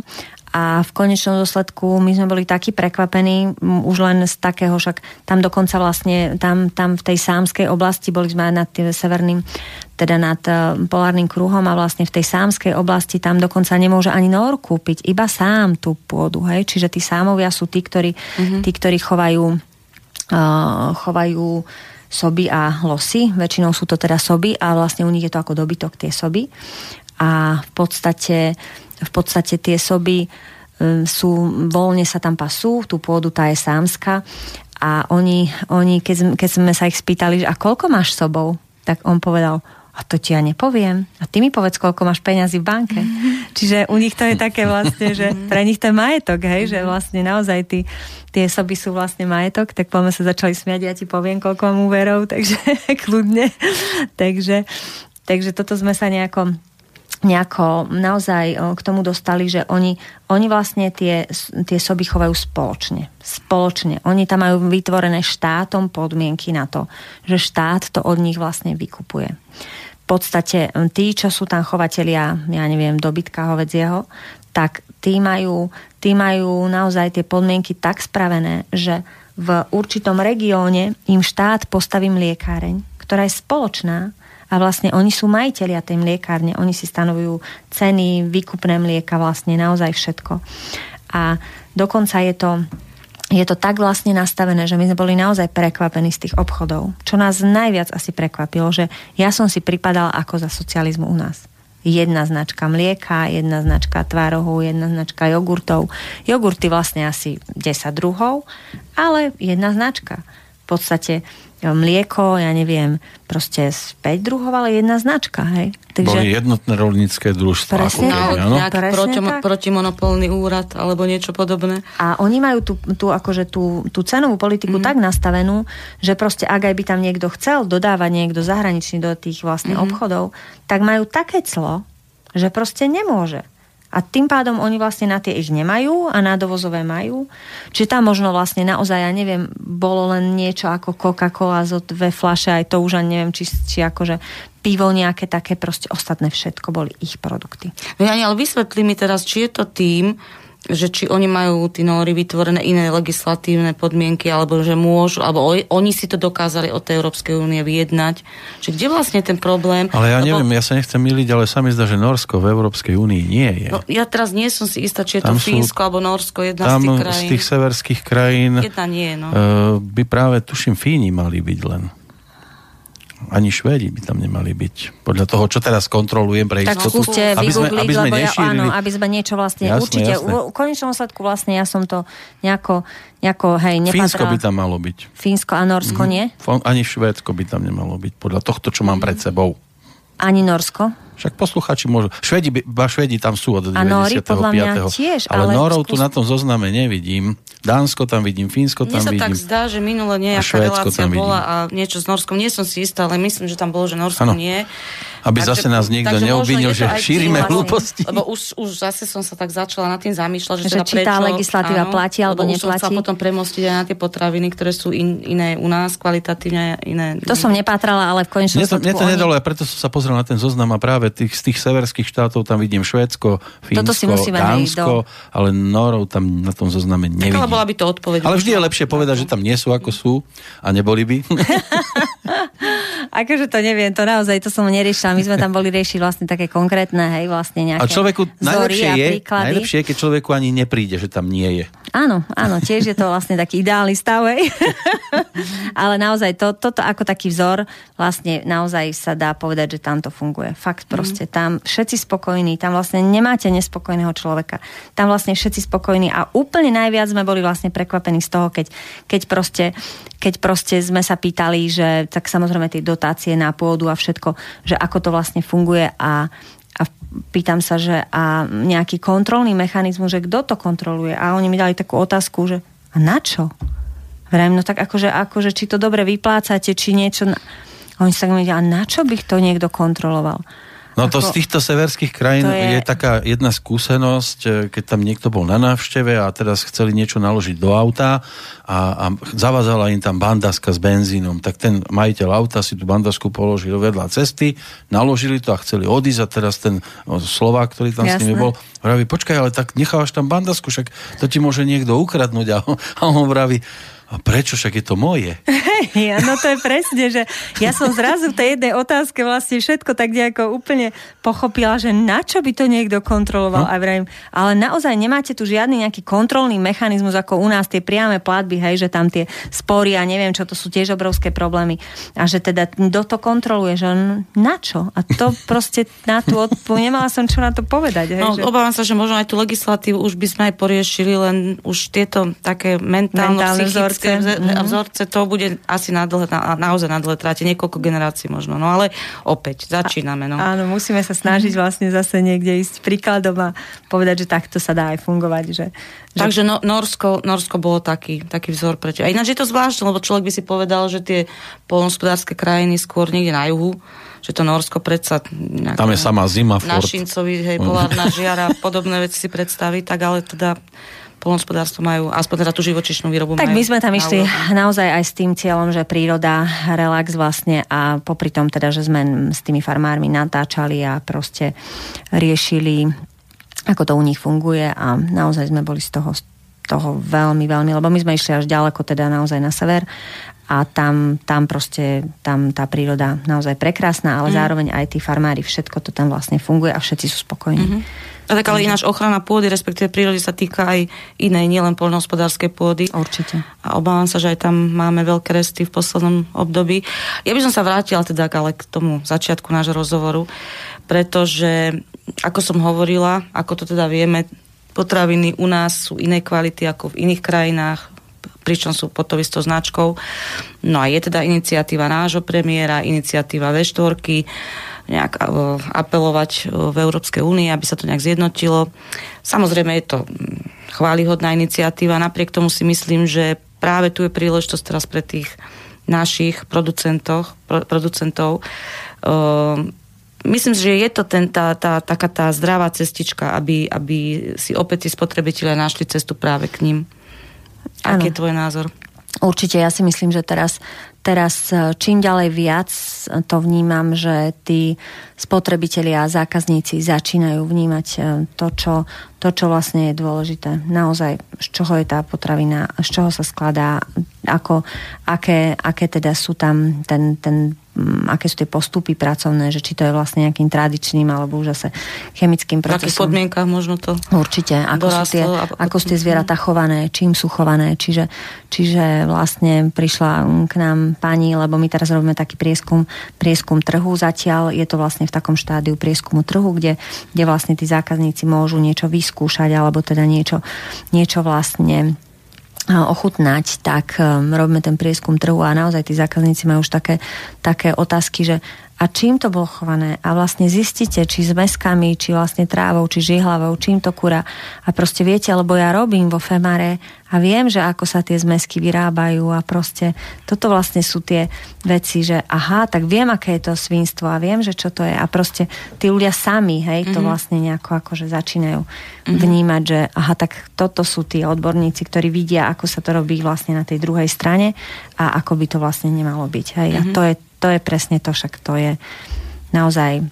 a v konečnom dôsledku my sme boli takí prekvapení už len z takého, však tam dokonca vlastne, tam, tam v tej sámskej oblasti, boli sme aj nad tým severným, teda nad uh, polárnym kruhom a vlastne v tej sámskej oblasti tam dokonca nemôže ani nor kúpiť, iba sám tú pôdu, hej, čiže tí sámovia sú tí, ktorí, mm-hmm. tí, ktorí chovajú uh, chovajú soby a losy, väčšinou sú to teda soby a vlastne u nich je to ako dobytok tie soby. A v podstate v podstate tie soby um, sú, voľne sa tam pasú, tú pôdu tá je sámska a oni, oni keď, keď sme sa ich spýtali, že a koľko máš sobov, tak on povedal, a to ti ja nepoviem. A ty mi povedz, koľko máš peňazí v banke. Mm-hmm. Čiže u nich to je také vlastne, že pre nich to je majetok, hej, že vlastne naozaj tí, tie soby sú vlastne majetok, tak poďme sa začali smiať, ja ti poviem, koľko mám úverov, takže kľudne. takže, takže toto sme sa nejako nejako naozaj k tomu dostali, že oni, oni vlastne tie, tie soby chovajú spoločne. Spoločne. Oni tam majú vytvorené štátom podmienky na to, že štát to od nich vlastne vykupuje. V podstate tí, čo sú tam chovatelia, ja neviem, dobytka hovedzieho, tak tí majú, tí majú naozaj tie podmienky tak spravené, že v určitom regióne im štát postaví mliekáreň, ktorá je spoločná a vlastne oni sú majiteľia tej mliekárne, oni si stanovujú ceny, výkupné mlieka, vlastne naozaj všetko. A dokonca je to je to tak vlastne nastavené, že my sme boli naozaj prekvapení z tých obchodov. Čo nás najviac asi prekvapilo, že ja som si pripadala ako za socializmu u nás. Jedna značka mlieka, jedna značka tvárohu, jedna značka jogurtov. Jogurty vlastne asi 10 druhov, ale jedna značka. V podstate mlieko, ja neviem, proste z 5 druhov, ale jedna značka, hej. Takže... Boli jednotné rolnícke družstva. Presne, ako no, proti, protimonopolný úrad alebo niečo podobné. A oni majú tú, tú, akože tú, tú cenovú politiku mm. tak nastavenú, že proste ak aj by tam niekto chcel dodávať niekto zahraničný do tých vlastne mm. obchodov, tak majú také clo, že proste nemôže. A tým pádom oni vlastne na tie ich nemajú a na dovozové majú. Čiže tam možno vlastne naozaj, ja neviem, bolo len niečo ako Coca-Cola zo dve flaše, aj to už ani neviem, či, či akože pivo nejaké také, proste ostatné všetko boli ich produkty. No ja, ale vysvetli mi teraz, či je to tým, že či oni majú tí Nóri vytvorené iné legislatívne podmienky, alebo že môžu, alebo oni si to dokázali od tej Európskej únie vyjednať. Čiže kde vlastne ten problém? Ale ja Lebo... neviem, ja sa nechcem miliť, ale sa mi zdá, že Norsko v Európskej únii nie je. No, ja teraz nie som si istá, či je tam to Fínsko sú, alebo Norsko, jedna tam z tých krajín. z tých severských krajín jedna nie, no. Uh, by práve, tuším, Fíni mali byť len ani Švédi by tam nemali byť. Podľa toho, čo teraz kontrolujem pre tak istotu. skúste aby sme, aby sme ja, áno, aby sme niečo vlastne, jasné, určite, jasné. v konečnom sledku vlastne ja som to nejako, nejako hej, nepatrala. Fínsko by tam malo byť. Fínsko a Norsko mm. nie? Ani Švédsko by tam nemalo byť, podľa tohto, čo mám pred sebou. Ani Norsko? Však posluchači môžu. Švedi, ba, Švedi tam sú od 95. A Nóri podľa mňa tiež, ale, ale Norov skús... tu na tom zozname nevidím. Dánsko tam vidím, Fínsko tam Mne sa vidím. tak zdá, že minule nejaká relácia bola a niečo s Norskom. Nie som si istá, ale myslím, že tam bolo, že Norsko ano. nie. Aby takže, zase nás niekto neobvinil, že šírime hlúposti. Lebo už, už zase som sa tak začala nad tým zamýšľať, že, že teda či prečo, tá legislatíva áno, platí alebo neplatí. Som potom premostiť aj na tie potraviny, ktoré sú in, iné u nás, kvalitatívne iné. To som nepátrala, ale v konečnom mne to, mne to nedalo, a preto som sa pozrel na ten zoznam a práve tých, z tých severských štátov tam vidím Švédsko, Fínsko, Dánsko, ale Norov tam na tom zozname nevidím. Bola by to odpoveď. Ale vždy je lepšie povedať, že tam nie sú ako sú a neboli by. akože to neviem, to naozaj, to som neriešila. My sme tam boli riešiť vlastne také konkrétne, hej, vlastne nejaké A človeku najlepšie je, najlepšie je, keď človeku ani nepríde, že tam nie je. Áno, áno, tiež je to vlastne taký ideálny stav, hej. Ale naozaj to, toto ako taký vzor, vlastne naozaj sa dá povedať, že tam to funguje. Fakt proste, mm. tam všetci spokojní, tam vlastne nemáte nespokojného človeka. Tam vlastne všetci spokojní a úplne najviac sme boli vlastne prekvapení z toho, keď, keď proste keď proste sme sa pýtali, že tak samozrejme tie dotácie na pôdu a všetko, že ako to vlastne funguje a a pýtam sa, že a nejaký kontrolný mechanizmus, že kto to kontroluje. A oni mi dali takú otázku, že a na čo? Vrajím, no tak akože, akože či to dobre vyplácate, či niečo... A oni sa mi a na čo by to niekto kontroloval? No to z týchto severských krajín je... je taká jedna skúsenosť, e, keď tam niekto bol na návšteve a teraz chceli niečo naložiť do auta a, a zavázala im tam bandaska s benzínom, tak ten majiteľ auta si tú bandasku položil vedľa cesty, naložili to a chceli odísť a teraz ten Slovák, ktorý tam Jasné. s nimi bol, vraví, počkaj, ale tak nechávaš tam bandasku, však to ti môže niekto ukradnúť a on, a on vraví, a prečo, však je to moje? ja, no to je presne, že ja som zrazu v tej jednej otázke vlastne všetko tak nejako úplne pochopila, že na čo by to niekto kontroloval. No? A vrajím, ale naozaj nemáte tu žiadny nejaký kontrolný mechanizmus, ako u nás tie priame platby, hej, že tam tie spory a neviem čo, to sú tiež obrovské problémy. A že teda kto to kontroluje, že na čo? A to proste na tú odpoveď, nemala som čo na to povedať. Hej, no, že... obávam sa, že možno aj tú legislatívu už by sme aj poriešili, len už tieto také mentálno, mentálne vzorce vzorce, mm-hmm. vzorce, to bude asi na dlhé, na, naozaj na dlhé tráte, niekoľko generácií možno. No ale opäť, začíname. No. Áno, musíme sa snažiť vlastne zase niekde ísť príkladom a povedať, že takto sa dá aj fungovať. Že, že... Takže no, Norsko, Norsko bolo taký, taký vzor pre A ináč je to zvláštne, lebo človek by si povedal, že tie polnospodárske krajiny skôr niekde na juhu, že to Norsko predsa... Nejaká, Tam je sama zima. Našincovi, hej, polárna žiara, podobné veci si predstaviť, tak ale teda polnospodárstvo majú, aspoň teda tú živočišnú výrobu Tak my sme tam na išli úroveň. naozaj aj s tým cieľom, že príroda, relax vlastne a popri tom teda, že sme s tými farmármi natáčali a proste riešili, ako to u nich funguje a naozaj sme boli z toho, toho veľmi, veľmi, lebo my sme išli až ďaleko, teda naozaj na sever a tam, tam proste, tam tá príroda naozaj prekrásna, ale mm. zároveň aj tí farmári, všetko to tam vlastne funguje a všetci sú spokojní. Mm-hmm. A tak ale ináč ochrana pôdy, respektíve prírody sa týka aj inej, nielen poľnohospodárskej pôdy. Určite. A obávam sa, že aj tam máme veľké resty v poslednom období. Ja by som sa vrátila teda ale k tomu začiatku nášho rozhovoru, pretože, ako som hovorila, ako to teda vieme, potraviny u nás sú inej kvality ako v iných krajinách, pričom sú pod to istou značkou. No a je teda iniciatíva nášho premiéra, iniciatíva V4, nejak e, apelovať e, v Európskej únii, aby sa to nejak zjednotilo. Samozrejme je to mm, chválihodná iniciatíva, napriek tomu si myslím, že práve tu je príležitosť teraz pre tých našich producentov, producentov myslím že je to ten, tá, tá, taká tá zdravá cestička, aby, aby si opäť tí spotrebitelia našli cestu práve k ním. Aký je tvoj názor? Určite, ja si myslím, že teraz teraz e, čím ďalej viac to vnímam, že tí spotrebitelia a zákazníci začínajú vnímať e, to čo, to, čo vlastne je dôležité. Naozaj, z čoho je tá potravina, z čoho sa skladá, ako, aké, aké teda sú tam ten, ten aké sú tie postupy pracovné, že či to je vlastne nejakým tradičným alebo už zase chemickým procesom. V akých podmienkach možno to Určite, ako sú tie, ako sú tie zvieratá chované, čím sú chované, čiže, čiže vlastne prišla k nám pani, lebo my teraz robíme taký prieskum, prieskum trhu zatiaľ, je to vlastne v takom štádiu prieskumu trhu, kde, kde vlastne tí zákazníci môžu niečo vyskúšať alebo teda niečo, niečo vlastne ochutnať, tak um, robíme ten prieskum trhu a naozaj tí zákazníci majú už také, také otázky, že a čím to bolo chované a vlastne zistíte, či s meskami, či vlastne trávou, či žihlavou, čím to kura. A proste viete, lebo ja robím vo Femare a viem, že ako sa tie zmesky vyrábajú a proste toto vlastne sú tie veci, že aha, tak viem, aké je to svinstvo a viem, že čo to je a proste tí ľudia sami, hej, mm-hmm. to mhm. vlastne nejako akože začínajú mm-hmm. vnímať, že aha, tak toto sú tí odborníci, ktorí vidia, ako sa to robí vlastne na tej druhej strane a ako by to vlastne nemalo byť, hej, mm-hmm. a to je to je presne to, však to je naozaj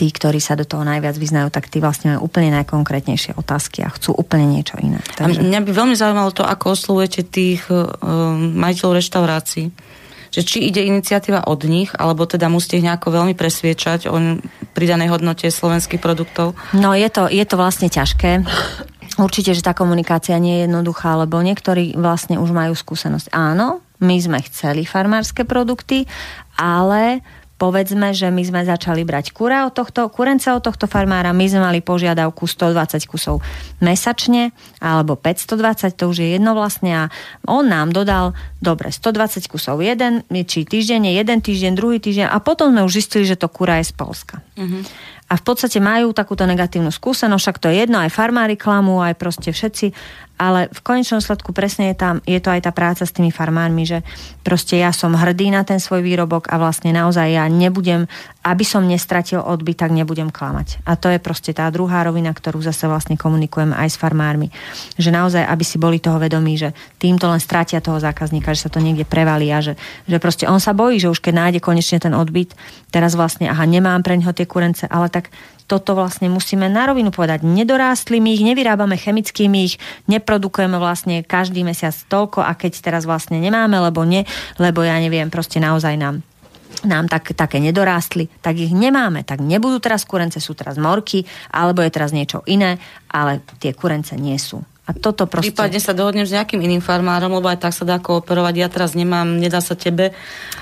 tí, ktorí sa do toho najviac vyznajú, tak tí vlastne majú úplne najkonkrétnejšie otázky a chcú úplne niečo iné. Takže... A mňa by veľmi zaujímalo to, ako oslovujete tých um, majiteľov reštaurácií že či ide iniciatíva od nich, alebo teda musíte ich nejako veľmi presviečať o pridanej hodnote slovenských produktov? No je to, je to vlastne ťažké. Určite, že tá komunikácia nie je jednoduchá, lebo niektorí vlastne už majú skúsenosť. Áno, my sme chceli farmárske produkty, ale povedzme, že my sme začali brať kura od tohto, kurence od tohto farmára, my sme mali požiadavku 120 kusov mesačne, alebo 520, to už je jedno vlastne. A on nám dodal, dobre, 120 kusov jeden, či týždenne, jeden týždeň, druhý týždeň. A potom sme už zistili, že to kura je z Polska. Uh-huh a v podstate majú takúto negatívnu skúsenosť, však to je jedno, aj farmári klamú, aj proste všetci, ale v konečnom sledku presne je, tam, je to aj tá práca s tými farmármi, že proste ja som hrdý na ten svoj výrobok a vlastne naozaj ja nebudem, aby som nestratil odbyt, tak nebudem klamať. A to je proste tá druhá rovina, ktorú zase vlastne komunikujem aj s farmármi. Že naozaj, aby si boli toho vedomí, že týmto len stratia toho zákazníka, že sa to niekde prevalí a že, že proste on sa bojí, že už keď nájde konečne ten odbyt, teraz vlastne, aha, nemám pre neho tie kurence, ale tak toto vlastne musíme na rovinu povedať. Nedorástli my ich, nevyrábame chemicky, my ich neprodukujeme vlastne každý mesiac toľko a keď teraz vlastne nemáme, lebo ne, lebo ja neviem, proste naozaj nám nám tak, také nedorástli, tak ich nemáme. Tak nebudú teraz kurence, sú teraz morky, alebo je teraz niečo iné, ale tie kurence nie sú. A toto proste... Prípadne sa dohodnem s nejakým iným farmárom, lebo aj tak sa dá kooperovať. Ja teraz nemám, nedá sa tebe.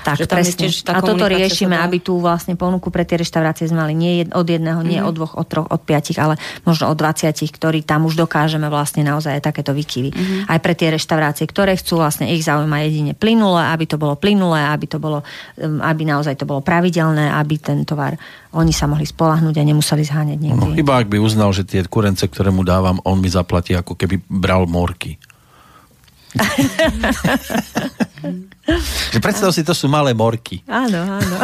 Tak, že tam presne. Tiež tá a toto riešime, aby tu vlastne ponuku pre tie reštaurácie sme mali nie od jedného, nie mm-hmm. od dvoch, od troch, od piatich, ale možno od dvaciatich, ktorí tam už dokážeme vlastne naozaj aj takéto vykyvy. Mm-hmm. Aj pre tie reštaurácie, ktoré chcú vlastne ich zaujíma jedine plynulé, aby to bolo plynulé, aby to bolo, um, aby naozaj to bolo pravidelné, aby ten tovar oni sa mohli spolahnúť a nemuseli zháňať niekde. No, iba ak by uznal, že tie kurence, ktoré mu dávam, on mi zaplatí, ako keby bral morky. Predstav si, to sú malé morky. Áno, áno.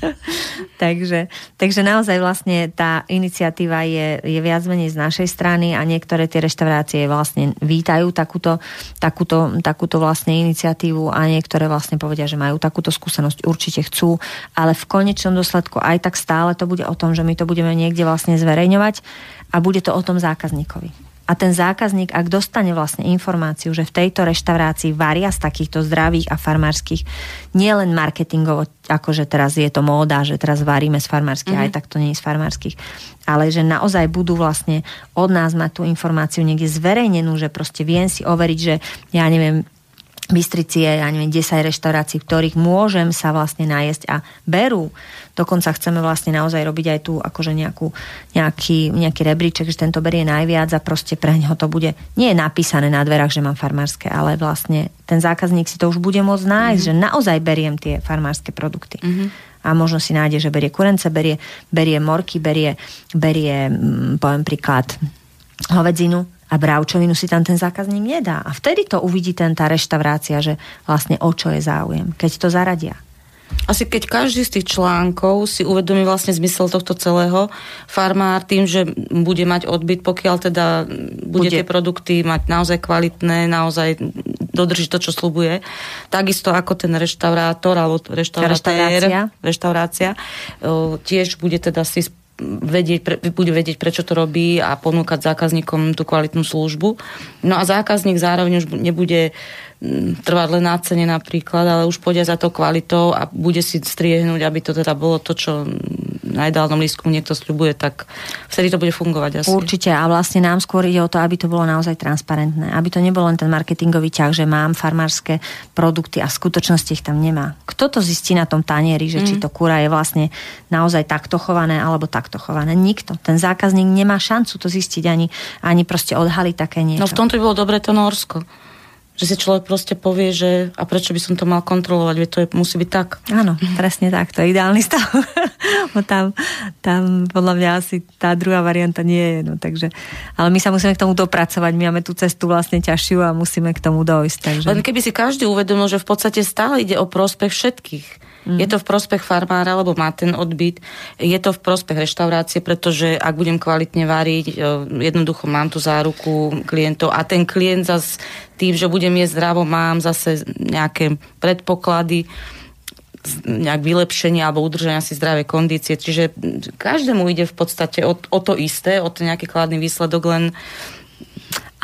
takže, takže naozaj vlastne tá iniciatíva je, je viac menej z našej strany a niektoré tie reštaurácie vlastne vítajú takúto, takúto, takúto vlastne iniciatívu a niektoré vlastne povedia, že majú takúto skúsenosť, určite chcú, ale v konečnom dôsledku aj tak stále to bude o tom, že my to budeme niekde vlastne zverejňovať a bude to o tom zákazníkovi. A ten zákazník, ak dostane vlastne informáciu, že v tejto reštaurácii varia z takýchto zdravých a farmárskych, nie len marketingovo, akože teraz je to móda, že teraz varíme z farmárskych, mm-hmm. aj tak to nie je z farmárskych, ale že naozaj budú vlastne od nás mať tú informáciu niekde zverejnenú, že proste viem si overiť, že ja neviem, Bystrici je, ja neviem, 10 reštaurácií, v ktorých môžem sa vlastne najesť a berú Dokonca chceme vlastne naozaj robiť aj tu akože nejakú, nejaký, nejaký rebríček, že tento berie najviac a proste pre ňoho to bude, nie je napísané na dverách, že mám farmárske, ale vlastne ten zákazník si to už bude môcť nájsť, mm-hmm. že naozaj beriem tie farmárske produkty. Mm-hmm a možno si nájde, že berie kurence, berie, berie morky, berie, berie mm, poviem príklad, hovedzinu a bravčovinu si tam ten zákazník nedá. A vtedy to uvidí ten tá reštaurácia, že vlastne o čo je záujem, keď to zaradia. Asi keď každý z tých článkov si uvedomí vlastne zmysel tohto celého, farmár tým, že bude mať odbyt, pokiaľ teda bude, bude. tie produkty mať naozaj kvalitné, naozaj dodrží to, čo slubuje, takisto ako ten reštaurátor alebo reštaurácia, reštaurácia tiež bude teda si vedieť, pre, bude vedieť, prečo to robí a ponúkať zákazníkom tú kvalitnú službu. No a zákazník zároveň už nebude trvať len na cene napríklad, ale už pôjde za to kvalitou a bude si striehnúť, aby to teda bolo to, čo na ideálnom lístku niekto sľubuje, tak vtedy to bude fungovať asi. Určite a vlastne nám skôr ide o to, aby to bolo naozaj transparentné. Aby to nebol len ten marketingový ťah, že mám farmárske produkty a v skutočnosti ich tam nemá. Kto to zistí na tom tanieri, že mm. či to kura je vlastne naozaj takto chované alebo takto chované? Nikto. Ten zákazník nemá šancu to zistiť ani, ani proste odhaliť také niečo. No v tomto by bolo dobre to Norsko že si človek proste povie, že a prečo by som to mal kontrolovať, veď to je, musí byť tak. Áno, presne tak, to je ideálny stav. Bo tam, tam podľa mňa asi tá druhá varianta nie je. No, takže, ale my sa musíme k tomu dopracovať, my máme tú cestu vlastne ťažšiu a musíme k tomu dojsť. Takže... Len keby si každý uvedomil, že v podstate stále ide o prospech všetkých Mm. Je to v prospech farmára, lebo má ten odbyt. Je to v prospech reštaurácie, pretože ak budem kvalitne variť, e, jednoducho mám tu záruku klientov a ten klient zase tým, že budem jesť zdravo, mám zase nejaké predpoklady nejak vylepšenia alebo udržania si zdravej kondície. Čiže každému ide v podstate o, o to isté, o to nejaký kladný výsledok, len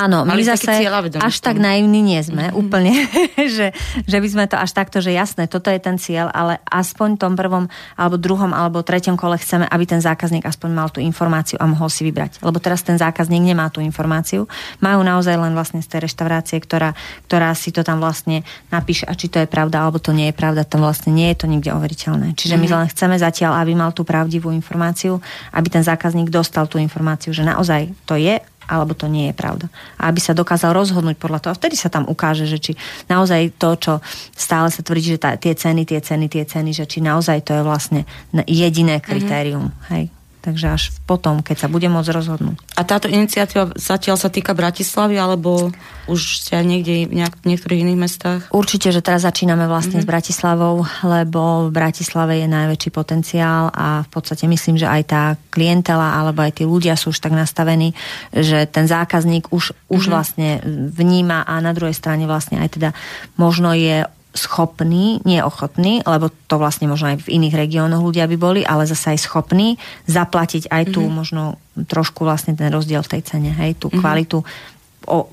Áno, my zase až tak naivní nie sme mm-hmm. úplne, že, že by sme to až takto, že jasné, toto je ten cieľ, ale aspoň v tom prvom, alebo druhom, alebo treťom kole chceme, aby ten zákazník aspoň mal tú informáciu a mohol si vybrať. Lebo teraz ten zákazník nemá tú informáciu. Majú naozaj len vlastne z tej reštaurácie, ktorá, ktorá si to tam vlastne napíše, a či to je pravda, alebo to nie je pravda, to vlastne nie je to nikde overiteľné. Čiže mm-hmm. my len chceme zatiaľ, aby mal tú pravdivú informáciu, aby ten zákazník dostal tú informáciu, že naozaj to je alebo to nie je pravda. A aby sa dokázal rozhodnúť podľa toho. A vtedy sa tam ukáže, že či naozaj to, čo stále sa tvrdí, že tá, tie ceny, tie ceny, tie ceny, že či naozaj to je vlastne jediné kritérium. Mm-hmm. Hej. Takže až potom, keď sa bude môcť rozhodnúť. A táto iniciatíva zatiaľ sa týka Bratislavy, alebo už ste aj niekde v niektorých iných mestách? Určite, že teraz začíname vlastne mm-hmm. s Bratislavou, lebo v Bratislave je najväčší potenciál a v podstate myslím, že aj tá klientela alebo aj tí ľudia sú už tak nastavení, že ten zákazník už, už mm-hmm. vlastne vníma a na druhej strane vlastne aj teda možno je schopní, nie ochotní, lebo to vlastne možno aj v iných regiónoch ľudia by boli, ale zase aj schopní zaplatiť aj tú mm-hmm. možno trošku vlastne ten rozdiel v tej cene, hej, tú mm-hmm. kvalitu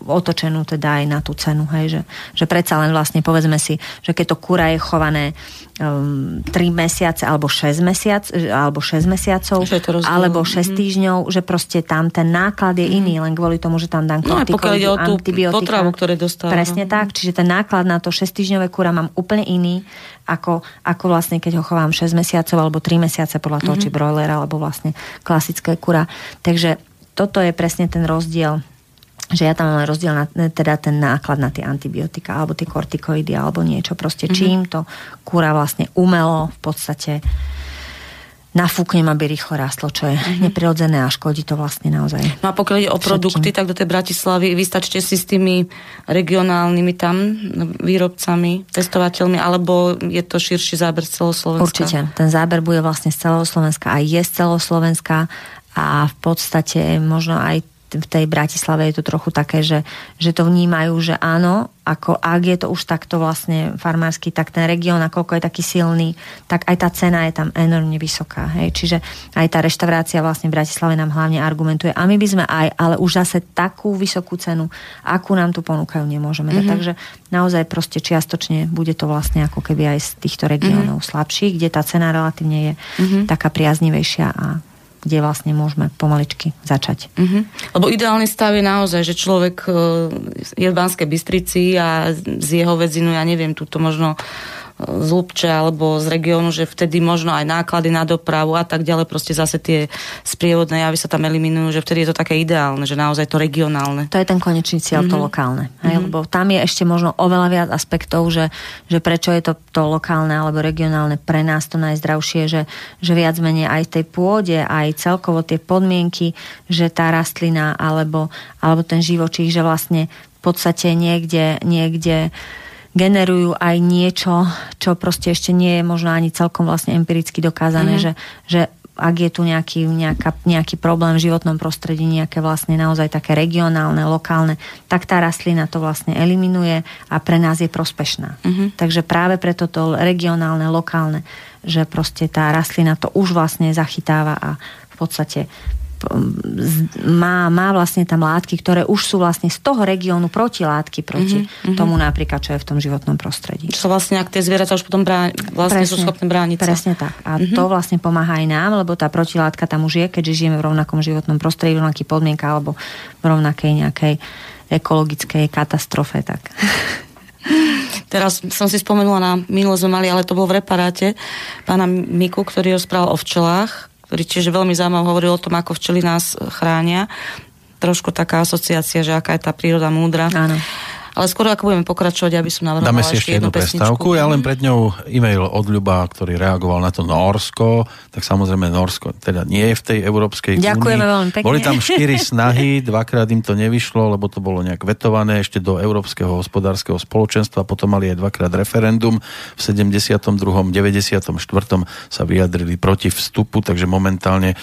otočenú teda aj na tú cenu, hej, že, že predsa len vlastne povedzme si, že keď to kura je chované um, 3 mesiace alebo 6 mesiac, alebo 6 mesiacov, alebo 6 mm-hmm. týždňov, že proste tam ten náklad je mm-hmm. iný, len kvôli tomu, že tam dám no, pokiaľ ide o tú potravu, ktoré dostávam. Presne tak, čiže ten náklad na to 6 týždňové kura mám úplne iný, ako, ako vlastne keď ho chovám 6 mesiacov alebo 3 mesiace podľa toho, mm-hmm. či broiler alebo vlastne klasické kura. Takže toto je presne ten rozdiel že ja tam mám rozdiel na teda ten náklad na tie antibiotika alebo tie kortikoidy alebo niečo proste, mm-hmm. čím to kúra vlastne umelo v podstate nafúknem, aby rýchlo rástlo, čo je mm-hmm. neprirodzené a škodí to vlastne naozaj. No a pokiaľ ide o produkty, tak do tej Bratislavy vystačte si s tými regionálnymi tam výrobcami, testovateľmi, alebo je to širší záber z celoslovenska? Určite. Ten záber bude vlastne z celoslovenska a je z celoslovenska a v podstate možno aj v tej Bratislave je to trochu také, že, že to vnímajú, že áno, ako ak je to už takto vlastne farmársky, tak ten región, nakoľko je taký silný, tak aj tá cena je tam enormne vysoká. Hej? Čiže aj tá reštaurácia vlastne v Bratislave nám hlavne argumentuje. A my by sme aj, ale už zase takú vysokú cenu, akú nám tu ponúkajú, nemôžeme. Mm-hmm. Takže naozaj proste čiastočne bude to vlastne ako keby aj z týchto regiónov mm-hmm. slabších, kde tá cena relatívne je mm-hmm. taká priaznivejšia a kde vlastne môžeme pomaličky začať. Uh-huh. Lebo ideálny stav je naozaj, že človek e, je v Banskej Bystrici a z jeho vedzinu, ja neviem, túto možno z Lubče alebo z regiónu, že vtedy možno aj náklady na dopravu a tak ďalej, proste zase tie sprievodné javy sa tam eliminujú, že vtedy je to také ideálne, že naozaj to regionálne. To je ten konečný cieľ, mm-hmm. to lokálne. Hej? Mm-hmm. Lebo tam je ešte možno oveľa viac aspektov, že, že prečo je to, to lokálne alebo regionálne pre nás to najzdravšie, že, že viac menej aj v tej pôde, aj celkovo tie podmienky, že tá rastlina alebo, alebo ten živočích, že vlastne v podstate niekde, niekde generujú aj niečo, čo proste ešte nie je možno ani celkom vlastne empiricky dokázané, mm-hmm. že, že ak je tu nejaký, nejaká, nejaký problém v životnom prostredí, nejaké vlastne naozaj také regionálne, lokálne, tak tá rastlina to vlastne eliminuje a pre nás je prospešná. Mm-hmm. Takže práve preto to regionálne, lokálne, že proste tá rastlina to už vlastne zachytáva a v podstate má, má vlastne tam látky, ktoré už sú vlastne z toho regiónu protilátky proti mm-hmm. tomu napríklad, čo je v tom životnom prostredí. Čo vlastne, ak tie zvieratá už potom brá, vlastne presne, sú schopné brániť sa. Presne tak. A mm-hmm. to vlastne pomáha aj nám, lebo tá protilátka tam už je, keďže žijeme v rovnakom životnom prostredí, v rovnakých podmienkach alebo v rovnakej nejakej ekologickej katastrofe. Tak. Teraz som si spomenula na minulé sme mali, ale to bolo v reparáte pána Miku, ktorý rozprával o včelách ktorý tiež veľmi zaujímavé hovoril o tom, ako včely nás chránia. Trošku taká asociácia, že aká je tá príroda múdra. Áno. Ale skoro ako budeme pokračovať, aby som navrhovala Dáme si ešte jednu prestávku. Ja len pred ňou e-mail od Ľuba, ktorý reagoval na to Norsko. Tak samozrejme Norsko teda nie je v tej Európskej únii. Ďakujeme veľmi pekne. Boli tam štyri snahy, dvakrát im to nevyšlo, lebo to bolo nejak vetované ešte do Európskeho hospodárskeho spoločenstva. Potom mali aj dvakrát referendum. V 72. 94. sa vyjadrili proti vstupu, takže momentálne e,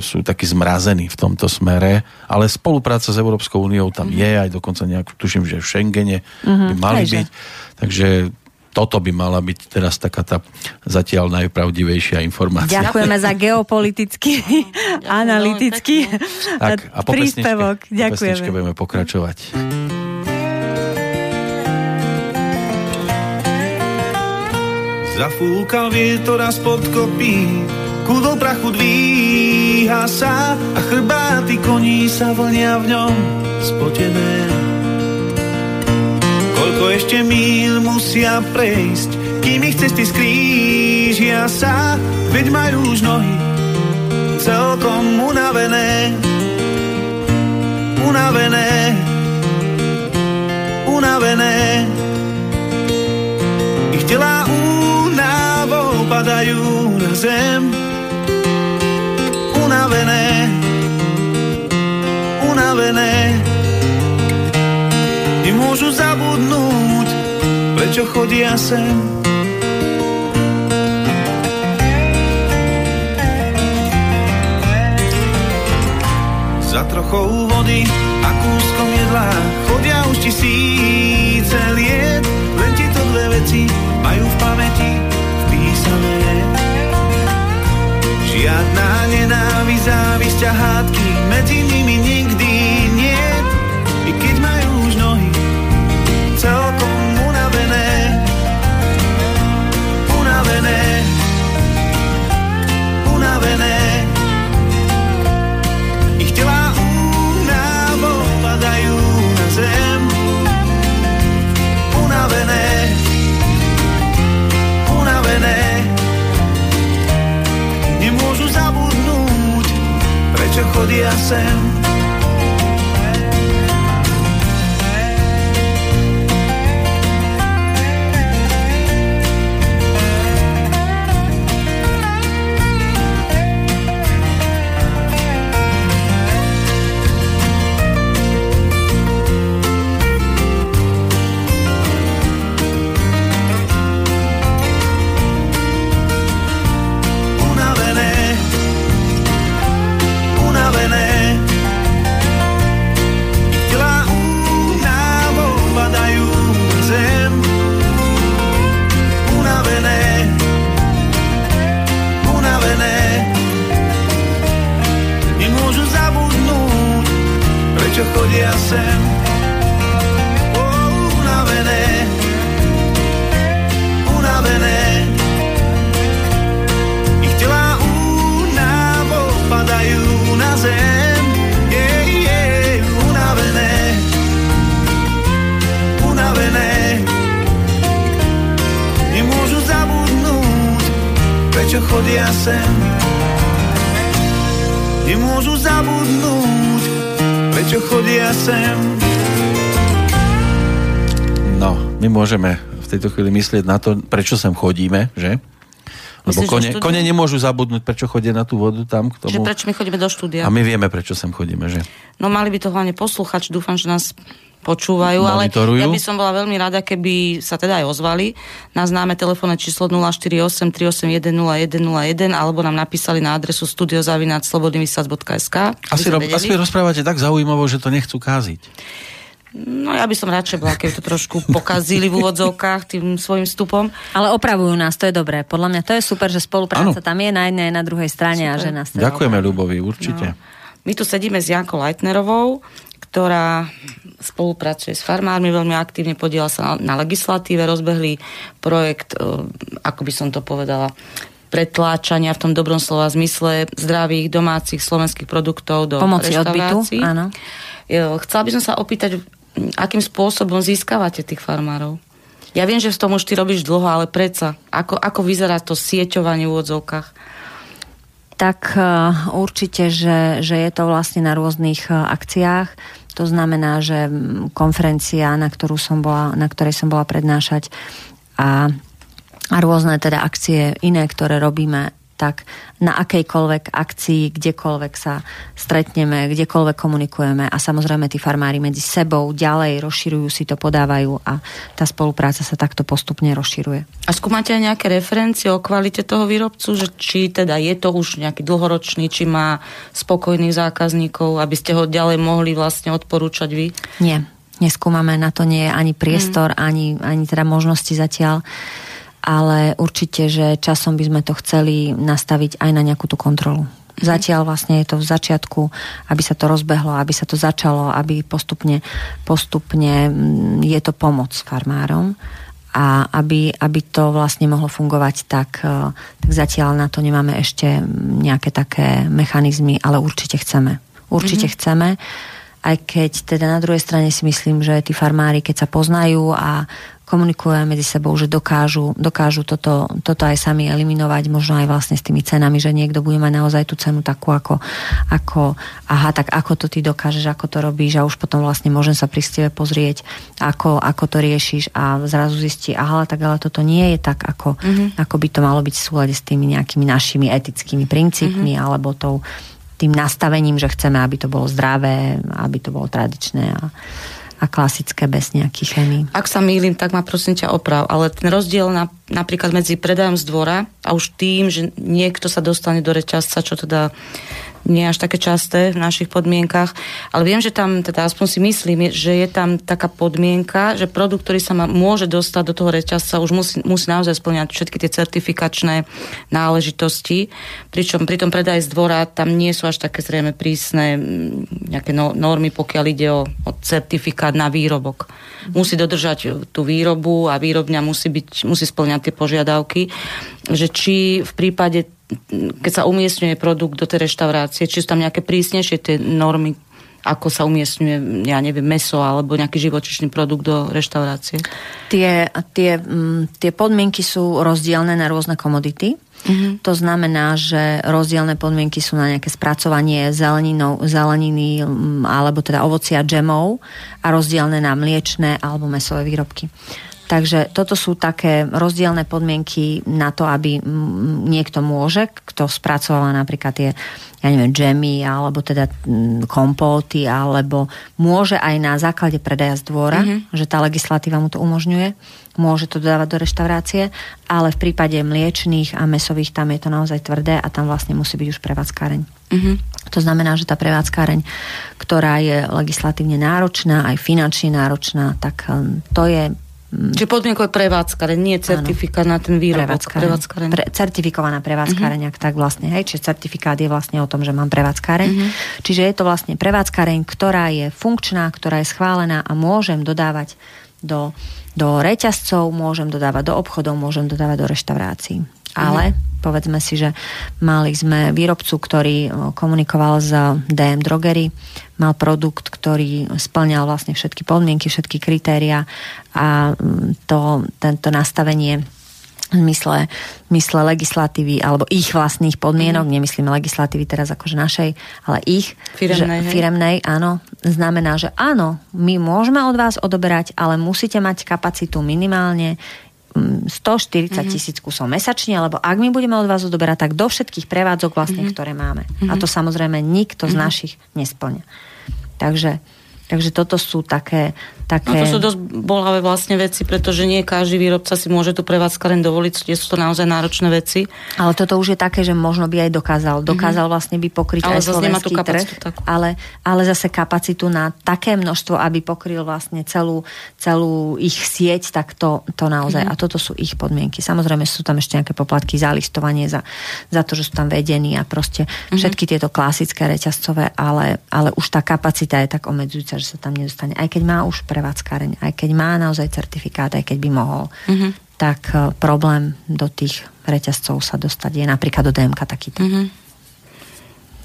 sú takí zmrazení v tomto smere. Ale spolupráca s Európskou úniou tam mm-hmm. je, aj dokonca nejak, tuším, že Schengene uh-huh, by mali byť. Takže toto by mala byť teraz taká tá zatiaľ najpravdivejšia informácia. Ďakujeme za geopolitický, analytický tak, a po príspevok. Pesničke, Ďakujeme. Po pesničke budeme pokračovať. Zafúkal vietor a spod kopí Kúdol prachu dvíha sa A chrbáty koní sa vlnia v ňom spotené Koľko ešte míl musia prejsť Kým ich cesty skrížia sa Veď majú už nohy celkom unavené Unavené Unavené. Ich telá padajú na zem unavené, unavené nemôžu zabudnúť, prečo chodia sem. Za trochou vody a kúskom jedla chodia už tisíce liet, len tieto dve veci majú v pamäti napísané. Žiadna nenávisť, závisť a hádky medzi nimi nie. podía ser. Prečo chodia sem. môžeme v tejto chvíli myslieť na to, prečo sem chodíme, že? Lebo Myslíš, kone, kone nemôžu zabudnúť, prečo chodia na tú vodu tam k tomu. Že prečo my chodíme do štúdia. A my vieme, prečo sem chodíme, že? No mali by to hlavne poslúchať, dúfam, že nás počúvajú, Monitorujú. ale ja by som bola veľmi rada, keby sa teda aj ozvali na známe telefónne číslo 048 381 0101 alebo nám napísali na adresu studiozavináčslobodnyvysac.sk Asi, ro- asi rozprávate tak zaujímavo, že to nechcú káziť. No ja by som radšej bola, keby to trošku pokazili v úvodzovkách tým svojim vstupom. Ale opravujú nás, to je dobré. Podľa mňa to je super, že spolupráca ano. tam je na jednej na druhej strane super. a že nás teda Ďakujeme Ľubovi, určite. No. My tu sedíme s Jankou Leitnerovou, ktorá spolupracuje s farmármi, veľmi aktívne podiela sa na, na legislatíve, rozbehli projekt, e, ako by som to povedala, pretláčania v tom dobrom slova zmysle zdravých domácich slovenských produktov do Pomoci odbytu, áno. E, chcela by som sa opýtať, akým spôsobom získavate tých farmárov? Ja viem, že v tom už ty robíš dlho, ale predsa, ako, ako vyzerá to sieťovanie v úvodzovkách? Tak uh, určite, že, že je to vlastne na rôznych uh, akciách. To znamená, že konferencia, na, ktorú som bola, na ktorej som bola prednášať a, a rôzne teda akcie iné, ktoré robíme tak na akejkoľvek akcii, kdekoľvek sa stretneme, kdekoľvek komunikujeme a samozrejme tí farmári medzi sebou ďalej rozširujú si to, podávajú a tá spolupráca sa takto postupne rozširuje. A skúmate aj nejaké referencie o kvalite toho výrobcu, že či teda je to už nejaký dlhoročný, či má spokojných zákazníkov, aby ste ho ďalej mohli vlastne odporúčať vy? Nie, neskúmame, na to nie je ani priestor, mm. ani, ani teda možnosti zatiaľ. Ale určite, že časom by sme to chceli nastaviť aj na nejakú tú kontrolu. Mhm. Zatiaľ vlastne je to v začiatku, aby sa to rozbehlo, aby sa to začalo, aby postupne, postupne mm, je to pomoc farmárom a aby, aby to vlastne mohlo fungovať tak, e, tak zatiaľ na to nemáme ešte nejaké také mechanizmy, ale určite chceme. Určite mm-hmm. chceme aj keď teda na druhej strane si myslím, že tí farmári, keď sa poznajú a komunikujú medzi sebou, že dokážu, dokážu toto, toto aj sami eliminovať, možno aj vlastne s tými cenami, že niekto bude mať naozaj tú cenu takú ako, ako aha, tak ako to ty dokážeš, ako to robíš a už potom vlastne môžem sa pri tebe pozrieť, ako, ako to riešiš a zrazu zistí, aha, tak ale toto nie je tak, ako, mm-hmm. ako by to malo byť v súlade s tými nejakými našimi etickými princípmi mm-hmm. alebo tou tým nastavením, že chceme, aby to bolo zdravé, aby to bolo tradičné a, a klasické bez nejakých chemí. Ak sa mýlim, tak ma prosím ťa oprav, ale ten rozdiel na, napríklad medzi predajom z dvora a už tým, že niekto sa dostane do reťazca, čo teda nie až také časté v našich podmienkach, ale viem, že tam, teda aspoň si myslím, že je tam taká podmienka, že produkt, ktorý sa má, môže dostať do toho reťazca, už musí, musí naozaj splňať všetky tie certifikačné náležitosti, pričom pri tom predaj z dvora tam nie sú až také zrejme prísne nejaké no, normy, pokiaľ ide o, o certifikát na výrobok. Musí dodržať tú výrobu a výrobňa musí, byť, musí splňať tie požiadavky, že či v prípade keď sa umiestňuje produkt do tej reštaurácie, či sú tam nejaké prísnejšie tie normy, ako sa umiestňuje, ja neviem, meso alebo nejaký živočišný produkt do reštaurácie? Tie, tie, tie podmienky sú rozdielne na rôzne komodity. Mm-hmm. To znamená, že rozdielne podmienky sú na nejaké spracovanie zeleninou, zeleniny alebo teda ovocia džemov a rozdielne na mliečne alebo mesové výrobky. Takže toto sú také rozdielne podmienky na to, aby niekto môže, kto spracováva napríklad tie, ja neviem, džemy, alebo teda kompóty, alebo môže aj na základe predaja z dvora, mm-hmm. že tá legislatíva mu to umožňuje, môže to dodávať do reštaurácie, ale v prípade mliečných a mesových tam je to naozaj tvrdé a tam vlastne musí byť už prevádzkareň. Mm-hmm. To znamená, že tá prevádzkareň, ktorá je legislatívne náročná, aj finančne náročná, tak hm, to je Mm. Čiže podmienkové prevádzkare, nie certifikát na ten výrobok. Prevádzkareň. Pre, certifikovaná prevádzkareň, uh-huh. tak vlastne, hej, čiže certifikát je vlastne o tom, že mám prevádzkareň. Uh-huh. Čiže je to vlastne prevádzkareň, ktorá je funkčná, ktorá je schválená a môžem dodávať do, do reťazcov, môžem dodávať do obchodov, môžem dodávať do reštaurácií. Ale uh-huh. povedzme si, že mali sme výrobcu, ktorý komunikoval s DM Drogery, mal produkt, ktorý splňal vlastne všetky podmienky, všetky kritéria a mm, to, tento nastavenie v mysle, mysle legislatívy alebo ich vlastných podmienok, mm. nemyslíme legislatívy teraz akože našej, ale ich firemnej, že, firemnej, áno, znamená, že áno, my môžeme od vás odoberať, ale musíte mať kapacitu minimálne 140 mm, tisíc mm-hmm. kusov mesačne, alebo ak my budeme od vás odoberať, tak do všetkých prevádzok vlastne, mm-hmm. ktoré máme. Mm-hmm. A to samozrejme nikto mm-hmm. z našich nesplňa. Takže, takže toto sú také, také... No to sú dosť bolavé vlastne veci, pretože nie každý výrobca si môže tú prevádzkaren dovoliť, tie sú to naozaj náročné veci. Ale toto už je také, že možno by aj dokázal. Mhm. Dokázal mm-hmm. vlastne by pokryť ale aj slovenský trh, ale, ale zase kapacitu na také množstvo, aby pokryl vlastne celú, celú ich sieť, tak to, to naozaj. Mm-hmm. A toto sú ich podmienky. Samozrejme sú tam ešte nejaké poplatky za listovanie, za, za to, že sú tam vedení a proste mm-hmm. všetky tieto klasické reťazcové, ale, ale už tá kapacita je tak obmedzujúca, že sa tam nedostane. Aj keď má už pre prevádzkareň, aj keď má naozaj certifikát, aj keď by mohol, mm-hmm. tak e, problém do tých reťazcov sa dostať je napríklad do DMK takýto. Mm-hmm.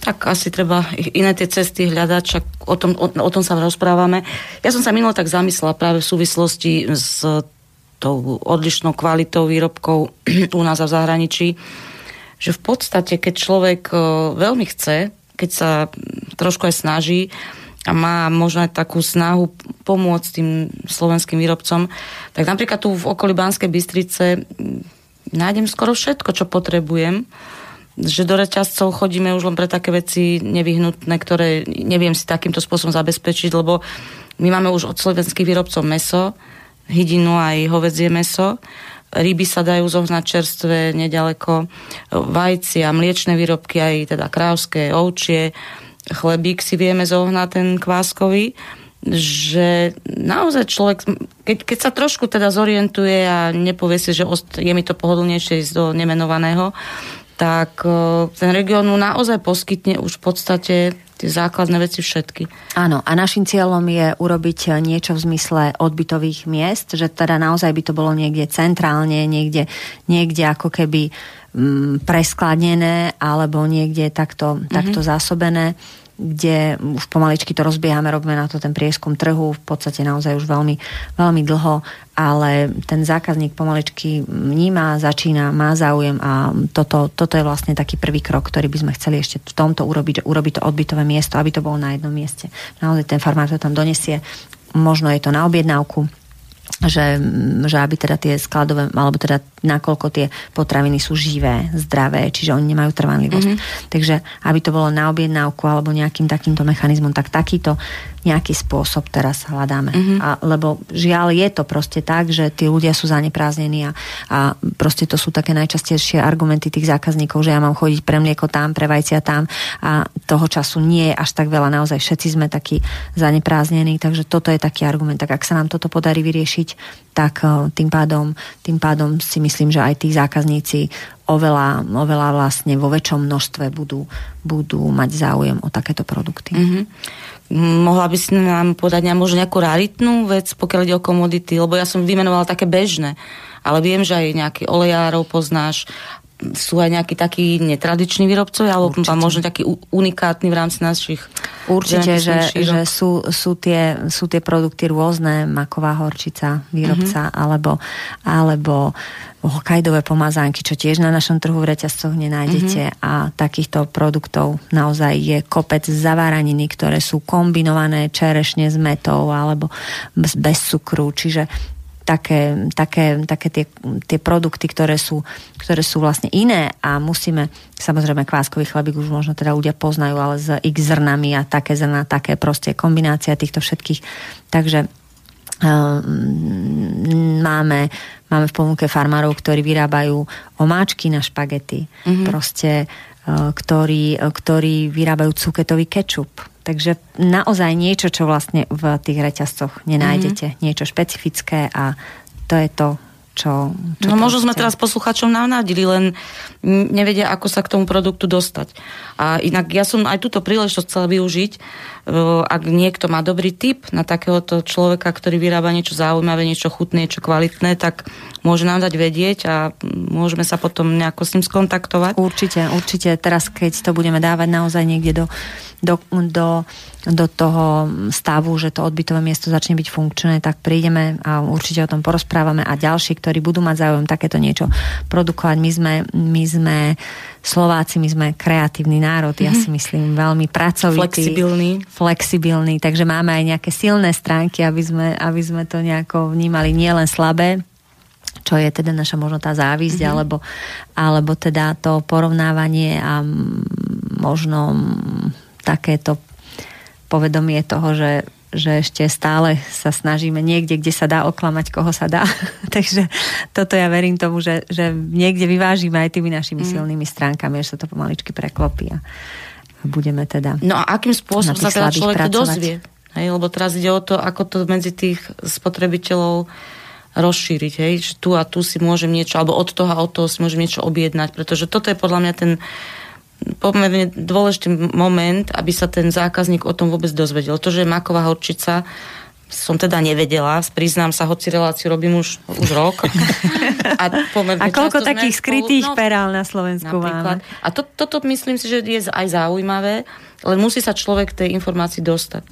Tak asi treba iné tie cesty hľadať, čak o tom, o, o tom sa rozprávame. Ja som sa minulo tak zamyslela práve v súvislosti s tou odlišnou kvalitou výrobkov u nás a v zahraničí, že v podstate, keď človek e, veľmi chce, keď sa trošku aj snaží, a má možno aj takú snahu pomôcť tým slovenským výrobcom, tak napríklad tu v okolí Banskej Bystrice nájdem skoro všetko, čo potrebujem že do reťazcov chodíme už len pre také veci nevyhnutné, ktoré neviem si takýmto spôsobom zabezpečiť, lebo my máme už od slovenských výrobcov meso, hydinu aj hovedzie meso, ryby sa dajú zohnať čerstvé nedaleko, vajci a mliečne výrobky, aj teda krávské, ovčie, chlebík si vieme zohnať ten kváskový. že naozaj človek, keď, keď sa trošku teda zorientuje a nepovie si, že je mi to pohodlnejšie ísť do nemenovaného, tak ten región naozaj poskytne už v podstate tie základné veci všetky. Áno, a našim cieľom je urobiť niečo v zmysle odbytových miest, že teda naozaj by to bolo niekde centrálne, niekde, niekde ako keby mm, preskladené alebo niekde takto, mm-hmm. takto zásobené kde už pomaličky to rozbiehame, robíme na to ten prieskum trhu, v podstate naozaj už veľmi, veľmi dlho, ale ten zákazník pomaličky vníma, začína, má záujem a toto, toto je vlastne taký prvý krok, ktorý by sme chceli ešte v tomto urobiť, urobiť to odbytové miesto, aby to bolo na jednom mieste. Naozaj ten farmár to tam donesie, možno je to na objednávku, že, že aby teda tie skladové, alebo teda nakoľko tie potraviny sú živé, zdravé, čiže oni nemajú trvanlivosť. Mm-hmm. Takže aby to bolo na objednávku alebo nejakým takýmto mechanizmom, tak takýto nejaký spôsob teraz hľadáme. Mm-hmm. A, lebo žiaľ je to proste tak, že tí ľudia sú zaneprázdnení a, a proste to sú také najčastejšie argumenty tých zákazníkov, že ja mám chodiť pre mlieko tam, pre vajcia tam a toho času nie je až tak veľa. Naozaj všetci sme takí zaneprázdnení, takže toto je taký argument. Tak ak sa nám toto podarí vyriešiť, tak e, tým pádom, tým pádom si myslím, že aj tí zákazníci oveľa, oveľa vlastne vo väčšom množstve budú, budú mať záujem o takéto produkty. Mm-hmm. Mohla by si nám podať možno nejakú raritnú vec, pokiaľ ide o komodity, lebo ja som vymenovala také bežné, ale viem, že aj nejaký olejárov poznáš, sú aj nejakí takí netradiční výrobcovia, alebo Určite. možno taký unikátny v rámci našich Určite, že, že sú, sú, tie, sú tie produkty rôzne, maková horčica, výrobca, mm-hmm. alebo, alebo hokajdové pomazánky, čo tiež na našom trhu v reťazcoch nenájdete mm-hmm. a takýchto produktov naozaj je kopec zaváraniny, ktoré sú kombinované čerešne s metou alebo bez cukru, čiže také, také, také tie, tie produkty, ktoré sú, ktoré sú vlastne iné a musíme, samozrejme kváskový chlebík už možno teda ľudia poznajú, ale s x zrnami a také zrna, také proste kombinácia týchto všetkých. Takže máme, máme v ponuke farmárov, ktorí vyrábajú omáčky na špagety. Mm-hmm. Proste uh, ktorí, ktorí vyrábajú cuketový kečup Takže naozaj niečo, čo vlastne v tých reťazcoch nenájdete. Mm-hmm. Niečo špecifické a to je to, čo... čo no možno sme teraz posluchačom navnádili, len nevedia, ako sa k tomu produktu dostať. A inak ja som aj túto príležitosť chcela využiť, ak niekto má dobrý tip na takéhoto človeka, ktorý vyrába niečo zaujímavé, niečo chutné, niečo kvalitné, tak môže nám dať vedieť a môžeme sa potom nejako s ním skontaktovať. Určite, určite. Teraz, keď to budeme dávať naozaj niekde do do, do, do toho stavu, že to odbytové miesto začne byť funkčné, tak prídeme a určite o tom porozprávame a ďalší, ktorí budú mať záujem takéto niečo produkovať. My sme, my sme Slováci, my sme kreatívny národ, ja mhm. si myslím, veľmi pracovitý. Flexibilný. Flexibilný, takže máme aj nejaké silné stránky, aby sme, aby sme to nejako vnímali nielen slabé, čo je teda naša možno tá závisť, mm-hmm. alebo, alebo teda to porovnávanie a možno takéto povedomie toho, že, že ešte stále sa snažíme niekde, kde sa dá oklamať, koho sa dá. Takže toto ja verím tomu, že, že niekde vyvážime aj tými našimi mm. silnými stránkami, že sa to pomaličky preklopí a budeme teda No a akým spôsobom sa teda človek to dozvie? Hej, lebo teraz ide o to, ako to medzi tých spotrebiteľov rozšíriť, hej, že tu a tu si môžem niečo, alebo od toho a od toho si môžem niečo objednať, pretože toto je podľa mňa ten pomerne dôležitý moment, aby sa ten zákazník o tom vôbec dozvedel. To, že je maková horčica, som teda nevedela, priznám sa, hoci reláciu robím už, už rok. A, a koľko takých skrytých no, perál na Slovensku napríklad. máme? A to, toto myslím si, že je aj zaujímavé, len musí sa človek tej informácii dostať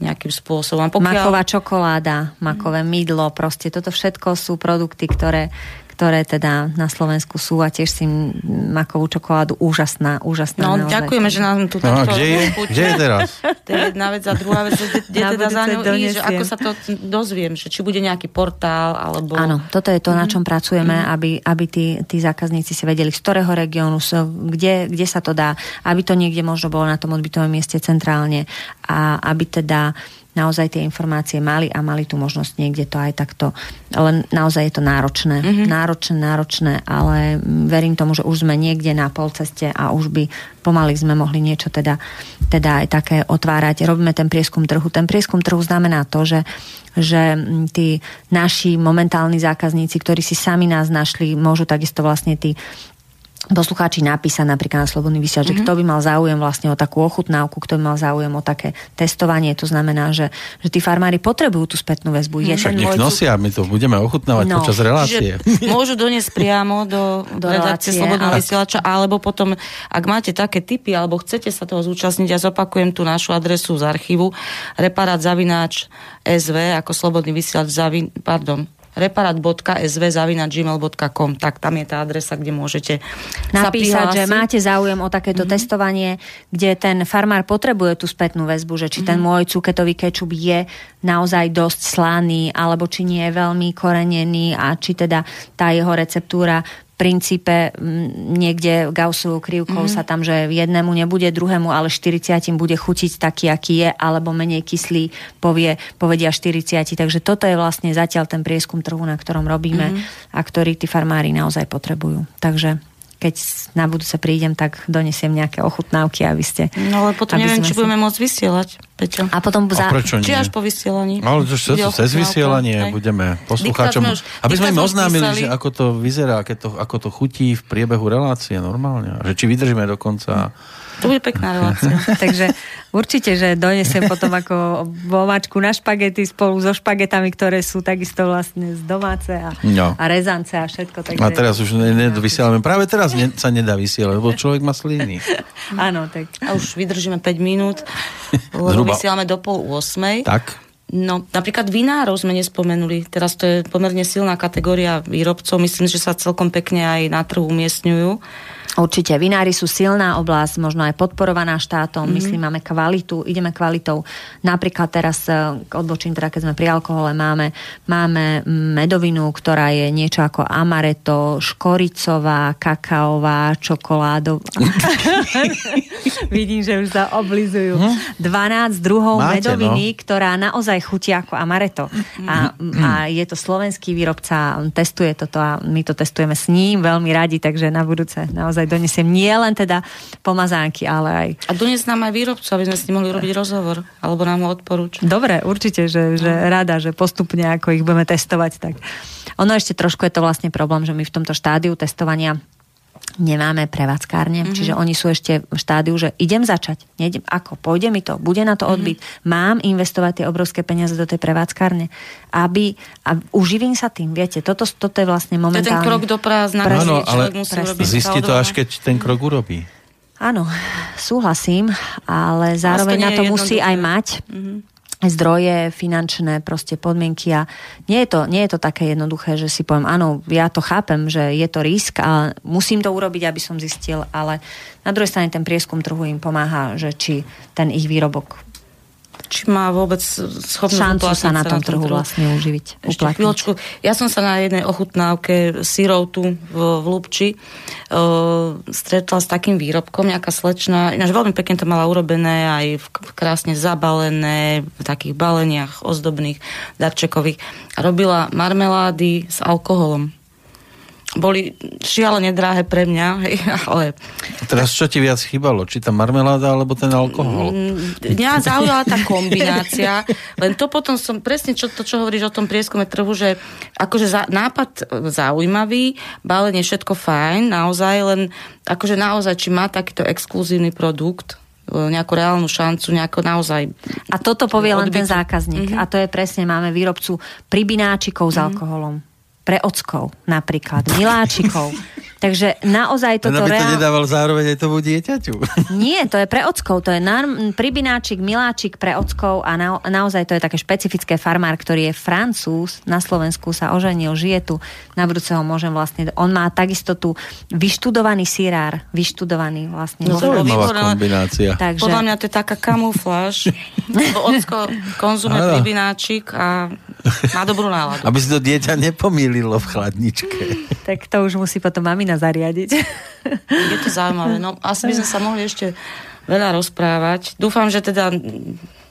nejakým spôsobom. Pokiaľ... Maková čokoláda, makové mydlo, proste toto všetko sú produkty, ktoré, ktoré teda na Slovensku sú a tiež si makovú čokoládu úžasná, úžasná. No, naozaj. ďakujeme, že nám tu no, kde je? kde je teraz? To je jedna vec a druhá vec, kde, teda za ňou ísť, že ako sa to dozviem, že či bude nejaký portál, alebo... Áno, toto je to, mm. na čom pracujeme, mm. aby, aby tí, tí zákazníci si vedeli, z ktorého regiónu sú, kde, kde sa to dá, aby to niekde možno bolo na tom odbytovom mieste centrálne a aby teda naozaj tie informácie mali a mali tú možnosť niekde to aj takto, len naozaj je to náročné, mm-hmm. náročné, náročné, ale verím tomu, že už sme niekde na polceste a už by pomaly sme mohli niečo teda, teda aj také otvárať. Robíme ten prieskum trhu. Ten prieskum trhu znamená to, že že tí naši momentálni zákazníci, ktorí si sami nás našli, môžu takisto vlastne tí poslucháči napísať napríklad na Slobodný vysiaľ, mm-hmm. že kto by mal záujem vlastne o takú ochutnávku, kto by mal záujem o také testovanie, to znamená, že, že tí farmári potrebujú tú spätnú väzbu. Mm. Však nech nosia, my to budeme ochutnávať no, počas relácie. Môžu doniesť priamo do, do redakcie Slobodného ale... vysielača, alebo potom, ak máte také typy, alebo chcete sa toho zúčastniť, ja zopakujem tú našu adresu z archívu, reparát zavináč SV, ako Slobodný vysielač, zavin, pardon, reparat.sv.gmail.com tak tam je tá adresa, kde môžete napísať, že máte záujem o takéto mm-hmm. testovanie, kde ten farmár potrebuje tú spätnú väzbu, že či mm-hmm. ten môj cuketový kečup je naozaj dosť slaný, alebo či nie je veľmi korenený a či teda tá jeho receptúra princípe niekde Gaussovou krivkou mm-hmm. sa tam, že jednému nebude, druhému, ale 40 bude chutiť taký, aký je, alebo menej kyslý povie, povedia 40. Takže toto je vlastne zatiaľ ten prieskum trhu, na ktorom robíme mm-hmm. a ktorý tí farmári naozaj potrebujú. Takže keď na budúce prídem, tak donesiem nejaké ochutnávky, aby ste... No ale potom neviem, či si... budeme môcť vysielať, Peťo. A potom... Za... A prečo nie? Či až po vysielaní. No, ale to cez vysielanie aj. budeme poslucháčom... Už, aby sme im oznámili, že ako to vyzerá, ako to, ako to chutí v priebehu relácie normálne. Že či vydržíme do konca... Hm to bude pekná relácia. Takže určite, že donesem potom ako vomačku na špagety spolu so špagetami, ktoré sú takisto vlastne z domáce a, no. a rezance a všetko. Takže... A teraz už nevysielame. Práve teraz ne, sa nedá vysielať, lebo človek má sliny. Áno, tak. A už vydržíme 5 minút, lebo Zhruba... vysielame do pol 8. Tak. No, napríklad vinárov sme nespomenuli. Teraz to je pomerne silná kategória výrobcov. Myslím, že sa celkom pekne aj na trhu umiestňujú. Určite, vinári sú silná oblasť, možno aj podporovaná štátom, mm-hmm. myslím, máme kvalitu, ideme kvalitou. Napríklad teraz, e, odbočím teda, keď sme pri alkohole, máme, máme medovinu, ktorá je niečo ako amaretto, škoricová, kakaová, čokoládová. Vidím, že už sa oblizujú. Hm? 12 druhov Máte, medoviny, no. ktorá naozaj chutí ako amaretto. A, mhm. a je to slovenský výrobca, testuje toto a my to testujeme s ním veľmi radi, takže na budúce naozaj naozaj donesiem nie len teda pomazánky, ale aj... A dones nám aj výrobcu, aby sme s ním mohli robiť rozhovor, alebo nám ho odporúčiť. Dobre, určite, že, že no. rada, že postupne ako ich budeme testovať, tak ono ešte trošku je to vlastne problém, že my v tomto štádiu testovania nemáme prevádzkárne, mm-hmm. čiže oni sú ešte v štádiu, že idem začať, nejdem, ako, pôjde mi to, bude na to mhm. odbyt, mm-hmm. mám investovať tie obrovské peniaze do tej prevádzkárne, aby, a uživím sa tým, viete, toto, toto je vlastne momentálne... To je ten krok do prázdna, Áno, ale zistí to až keď ten krok urobí. Áno, súhlasím, ale zároveň na to musí aj mať. Mm-hmm zdroje, finančné proste podmienky a nie je, to, nie je to také jednoduché, že si poviem, áno, ja to chápem, že je to risk a musím to urobiť, aby som zistil, ale na druhej strane ten prieskum trhu im pomáha, že či ten ich výrobok či má vôbec schopnosť šancu sa na tom, trhu, trhu vlastne uživiť. Ešte chvíľočku. Ja som sa na jednej ochutnávke syrov tu v, v Lubči uh, stretla s takým výrobkom, nejaká slečna, ináč veľmi pekne to mala urobené, aj v, krásne zabalené, v takých baleniach ozdobných, darčekových. A robila marmelády s alkoholom boli šialene drahé pre mňa, hej, ale... Teraz čo ti viac chýbalo? Či tá marmeláda, alebo ten alkohol? Mm, mňa zaujala tá kombinácia, len to potom som, presne čo, to, čo hovoríš o tom prieskume trhu, že akože za, nápad zaujímavý, balenie všetko fajn, naozaj, len akože naozaj, či má takýto exkluzívny produkt, e, nejakú reálnu šancu, nejako naozaj... A toto povie len ten zákazník. Mm-hmm. A to je presne, máme výrobcu pribináčikov mm-hmm. s mhm. alkoholom pre ockov napríklad, miláčikov. Takže naozaj toto... Aby to reál... nedával zároveň aj tomu dieťaťu. Nie, to je pre ockov, to je na, pribináčik, miláčik pre ockov a na, naozaj to je také špecifické farmár, ktorý je francúz, na Slovensku sa oženil, žije tu, na budúceho môžem vlastne... On má takisto tu vyštudovaný sirár, vyštudovaný vlastne. No, zaujímavá kombinácia. Takže... Podľa mňa to je taká kamufláž. ocko konzumuje pribináčik a má dobrú náladu. Aby si to dieťa nepomýlilo v chladničke. tak to už musí potom mamina zariadiť. Je to zaujímavé. No, asi by sme sa mohli ešte veľa rozprávať. Dúfam, že teda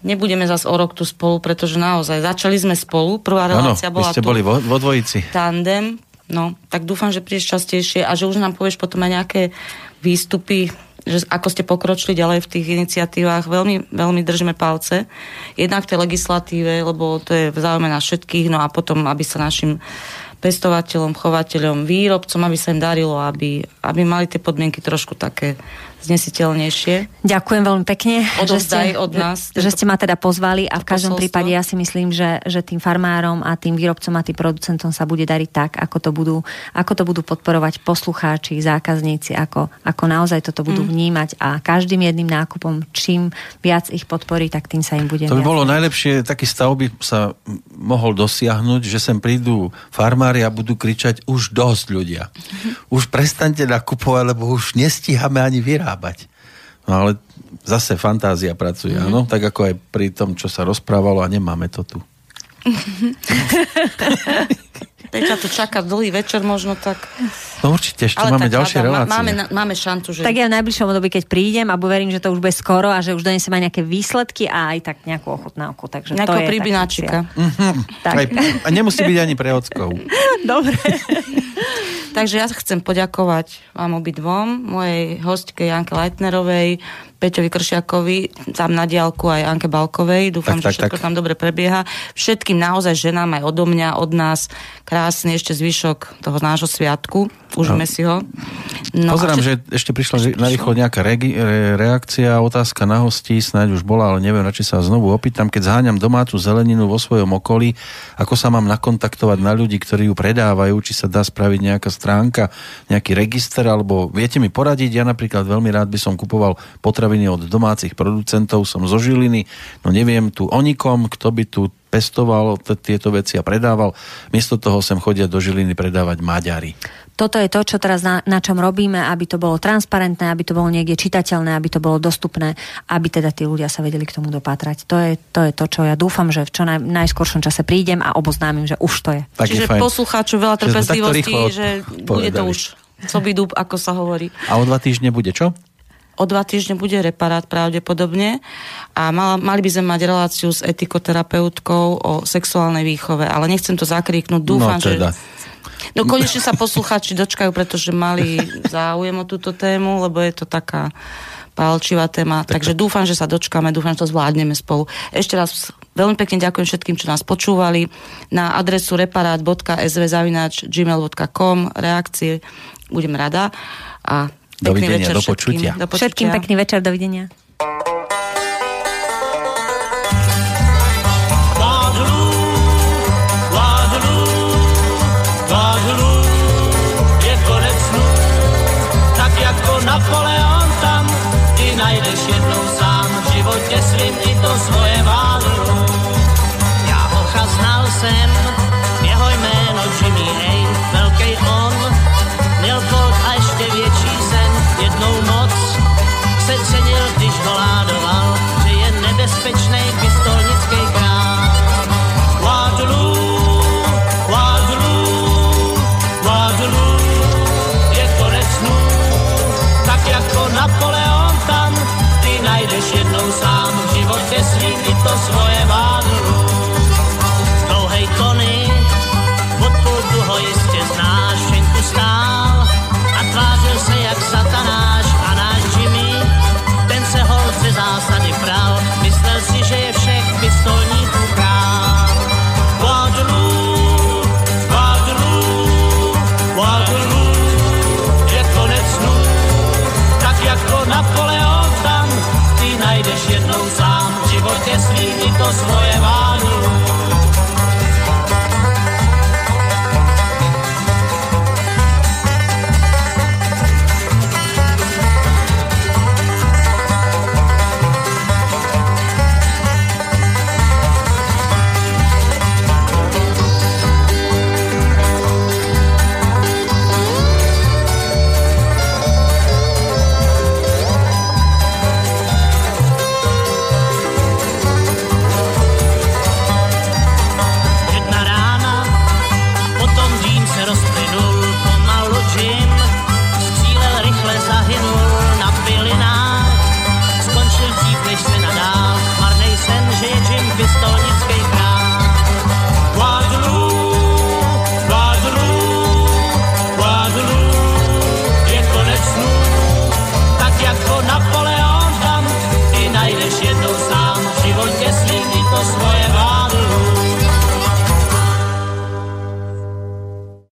nebudeme zase o rok tu spolu, pretože naozaj začali sme spolu, prvá relácia ano, bola ste tu. boli vo, vo dvojici. Tandem, no, tak dúfam, že prídeš častejšie a že už nám povieš potom aj nejaké výstupy, že ako ste pokročili ďalej v tých iniciatívach. Veľmi, veľmi držíme palce. Jednak tej legislatíve, lebo to je v záujme na všetkých, no a potom, aby sa našim pestovateľom, chovateľom, výrobcom, aby sa im darilo, aby, aby mali tie podmienky trošku také znesiteľnejšie. Ďakujem veľmi pekne, že ste, od nás. že ste ma teda pozvali a v každom posolstvo. prípade ja si myslím, že, že tým farmárom a tým výrobcom a tým producentom sa bude dariť tak, ako to budú, ako to budú podporovať poslucháči, zákazníci, ako, ako naozaj toto budú mm. vnímať a každým jedným nákupom, čím viac ich podporí, tak tým sa im bude To by viac. bolo najlepšie, taký stav by sa mohol dosiahnuť, že sem prídu farmári a budú kričať už dosť ľudia. Už prestaňte nakupovať, lebo už nestíhame ani vyrábať vyrábať. No ale zase fantázia pracuje, mm-hmm. áno? Tak ako aj pri tom, čo sa rozprávalo a nemáme to tu. Peťa tu čaká dlhý večer možno tak. No určite, ešte Ale máme tak, ďalšie relácie. Máme, máme šancu, že... Tak ja v najbližšom období, keď prídem a verím, že to už bude skoro a že už donesem aj nejaké výsledky a aj tak nejakú ochutnávku. Takže Nejakého príbináčika. Mm-hmm. Tak. a nemusí byť ani pre ockov. Dobre. Takže ja chcem poďakovať vám obidvom, mojej hostke Janke Leitnerovej, Peťovi Kršiakovi, tam na diálku aj Anke Balkovej. Dúfam, tak, že všetko tak. tam dobre prebieha. Všetkým naozaj ženám aj odo mňa, od nás krásny ešte zvyšok toho nášho sviatku. Užíme no. si ho. No, Pozerám, že ešte prišla na rýchlo nejaká regi- reakcia, otázka na hostí, snáď už bola, ale neviem, radšej sa znovu opýtam. Keď zháňam domácu zeleninu vo svojom okolí, ako sa mám nakontaktovať na ľudí, ktorí ju predávajú, či sa dá spraviť nejaká stránka, nejaký register, alebo viete mi poradiť, ja napríklad veľmi rád by som kupoval potraviny od domácich producentov, som zo Žiliny, no neviem tu o nikom, kto by tu pestoval t- tieto veci a predával. Miesto toho sem chodia do Žiliny predávať Maďari toto je to, čo teraz na, na čom robíme, aby to bolo transparentné, aby to bolo niekde čitateľné, aby to bolo dostupné, aby teda tí ľudia sa vedeli k tomu dopátrať. To je to, je to čo ja dúfam, že v čo naj, najskoršom čase prídem a oboznámim, že už to je. Tak Čiže je poslucháču veľa trpezlivosti, že bude to už co by dúb, ako sa hovorí. A o dva týždne bude čo? O dva týždne bude reparát pravdepodobne a mal, mali by sme mať reláciu s etikoterapeutkou o sexuálnej výchove, ale nechcem to zakríknuť. Dúfam, no, teda. že No konečne sa posluchači dočkajú, pretože mali záujem o túto tému, lebo je to taká palčivá téma. Tak Takže dúfam, že sa dočkáme, dúfam, že to zvládneme spolu. Ešte raz veľmi pekne ďakujem všetkým, čo nás počúvali. Na adresu reparát.svzavináč.gmail.com reakcie budem rada. A dovidenia, večer do počutia. do počutia. Všetkým pekný večer, dovidenia. Napoleon tam, ty najdeš jednou sám v životě svým i to svoje válu. Já hocha znal jsem,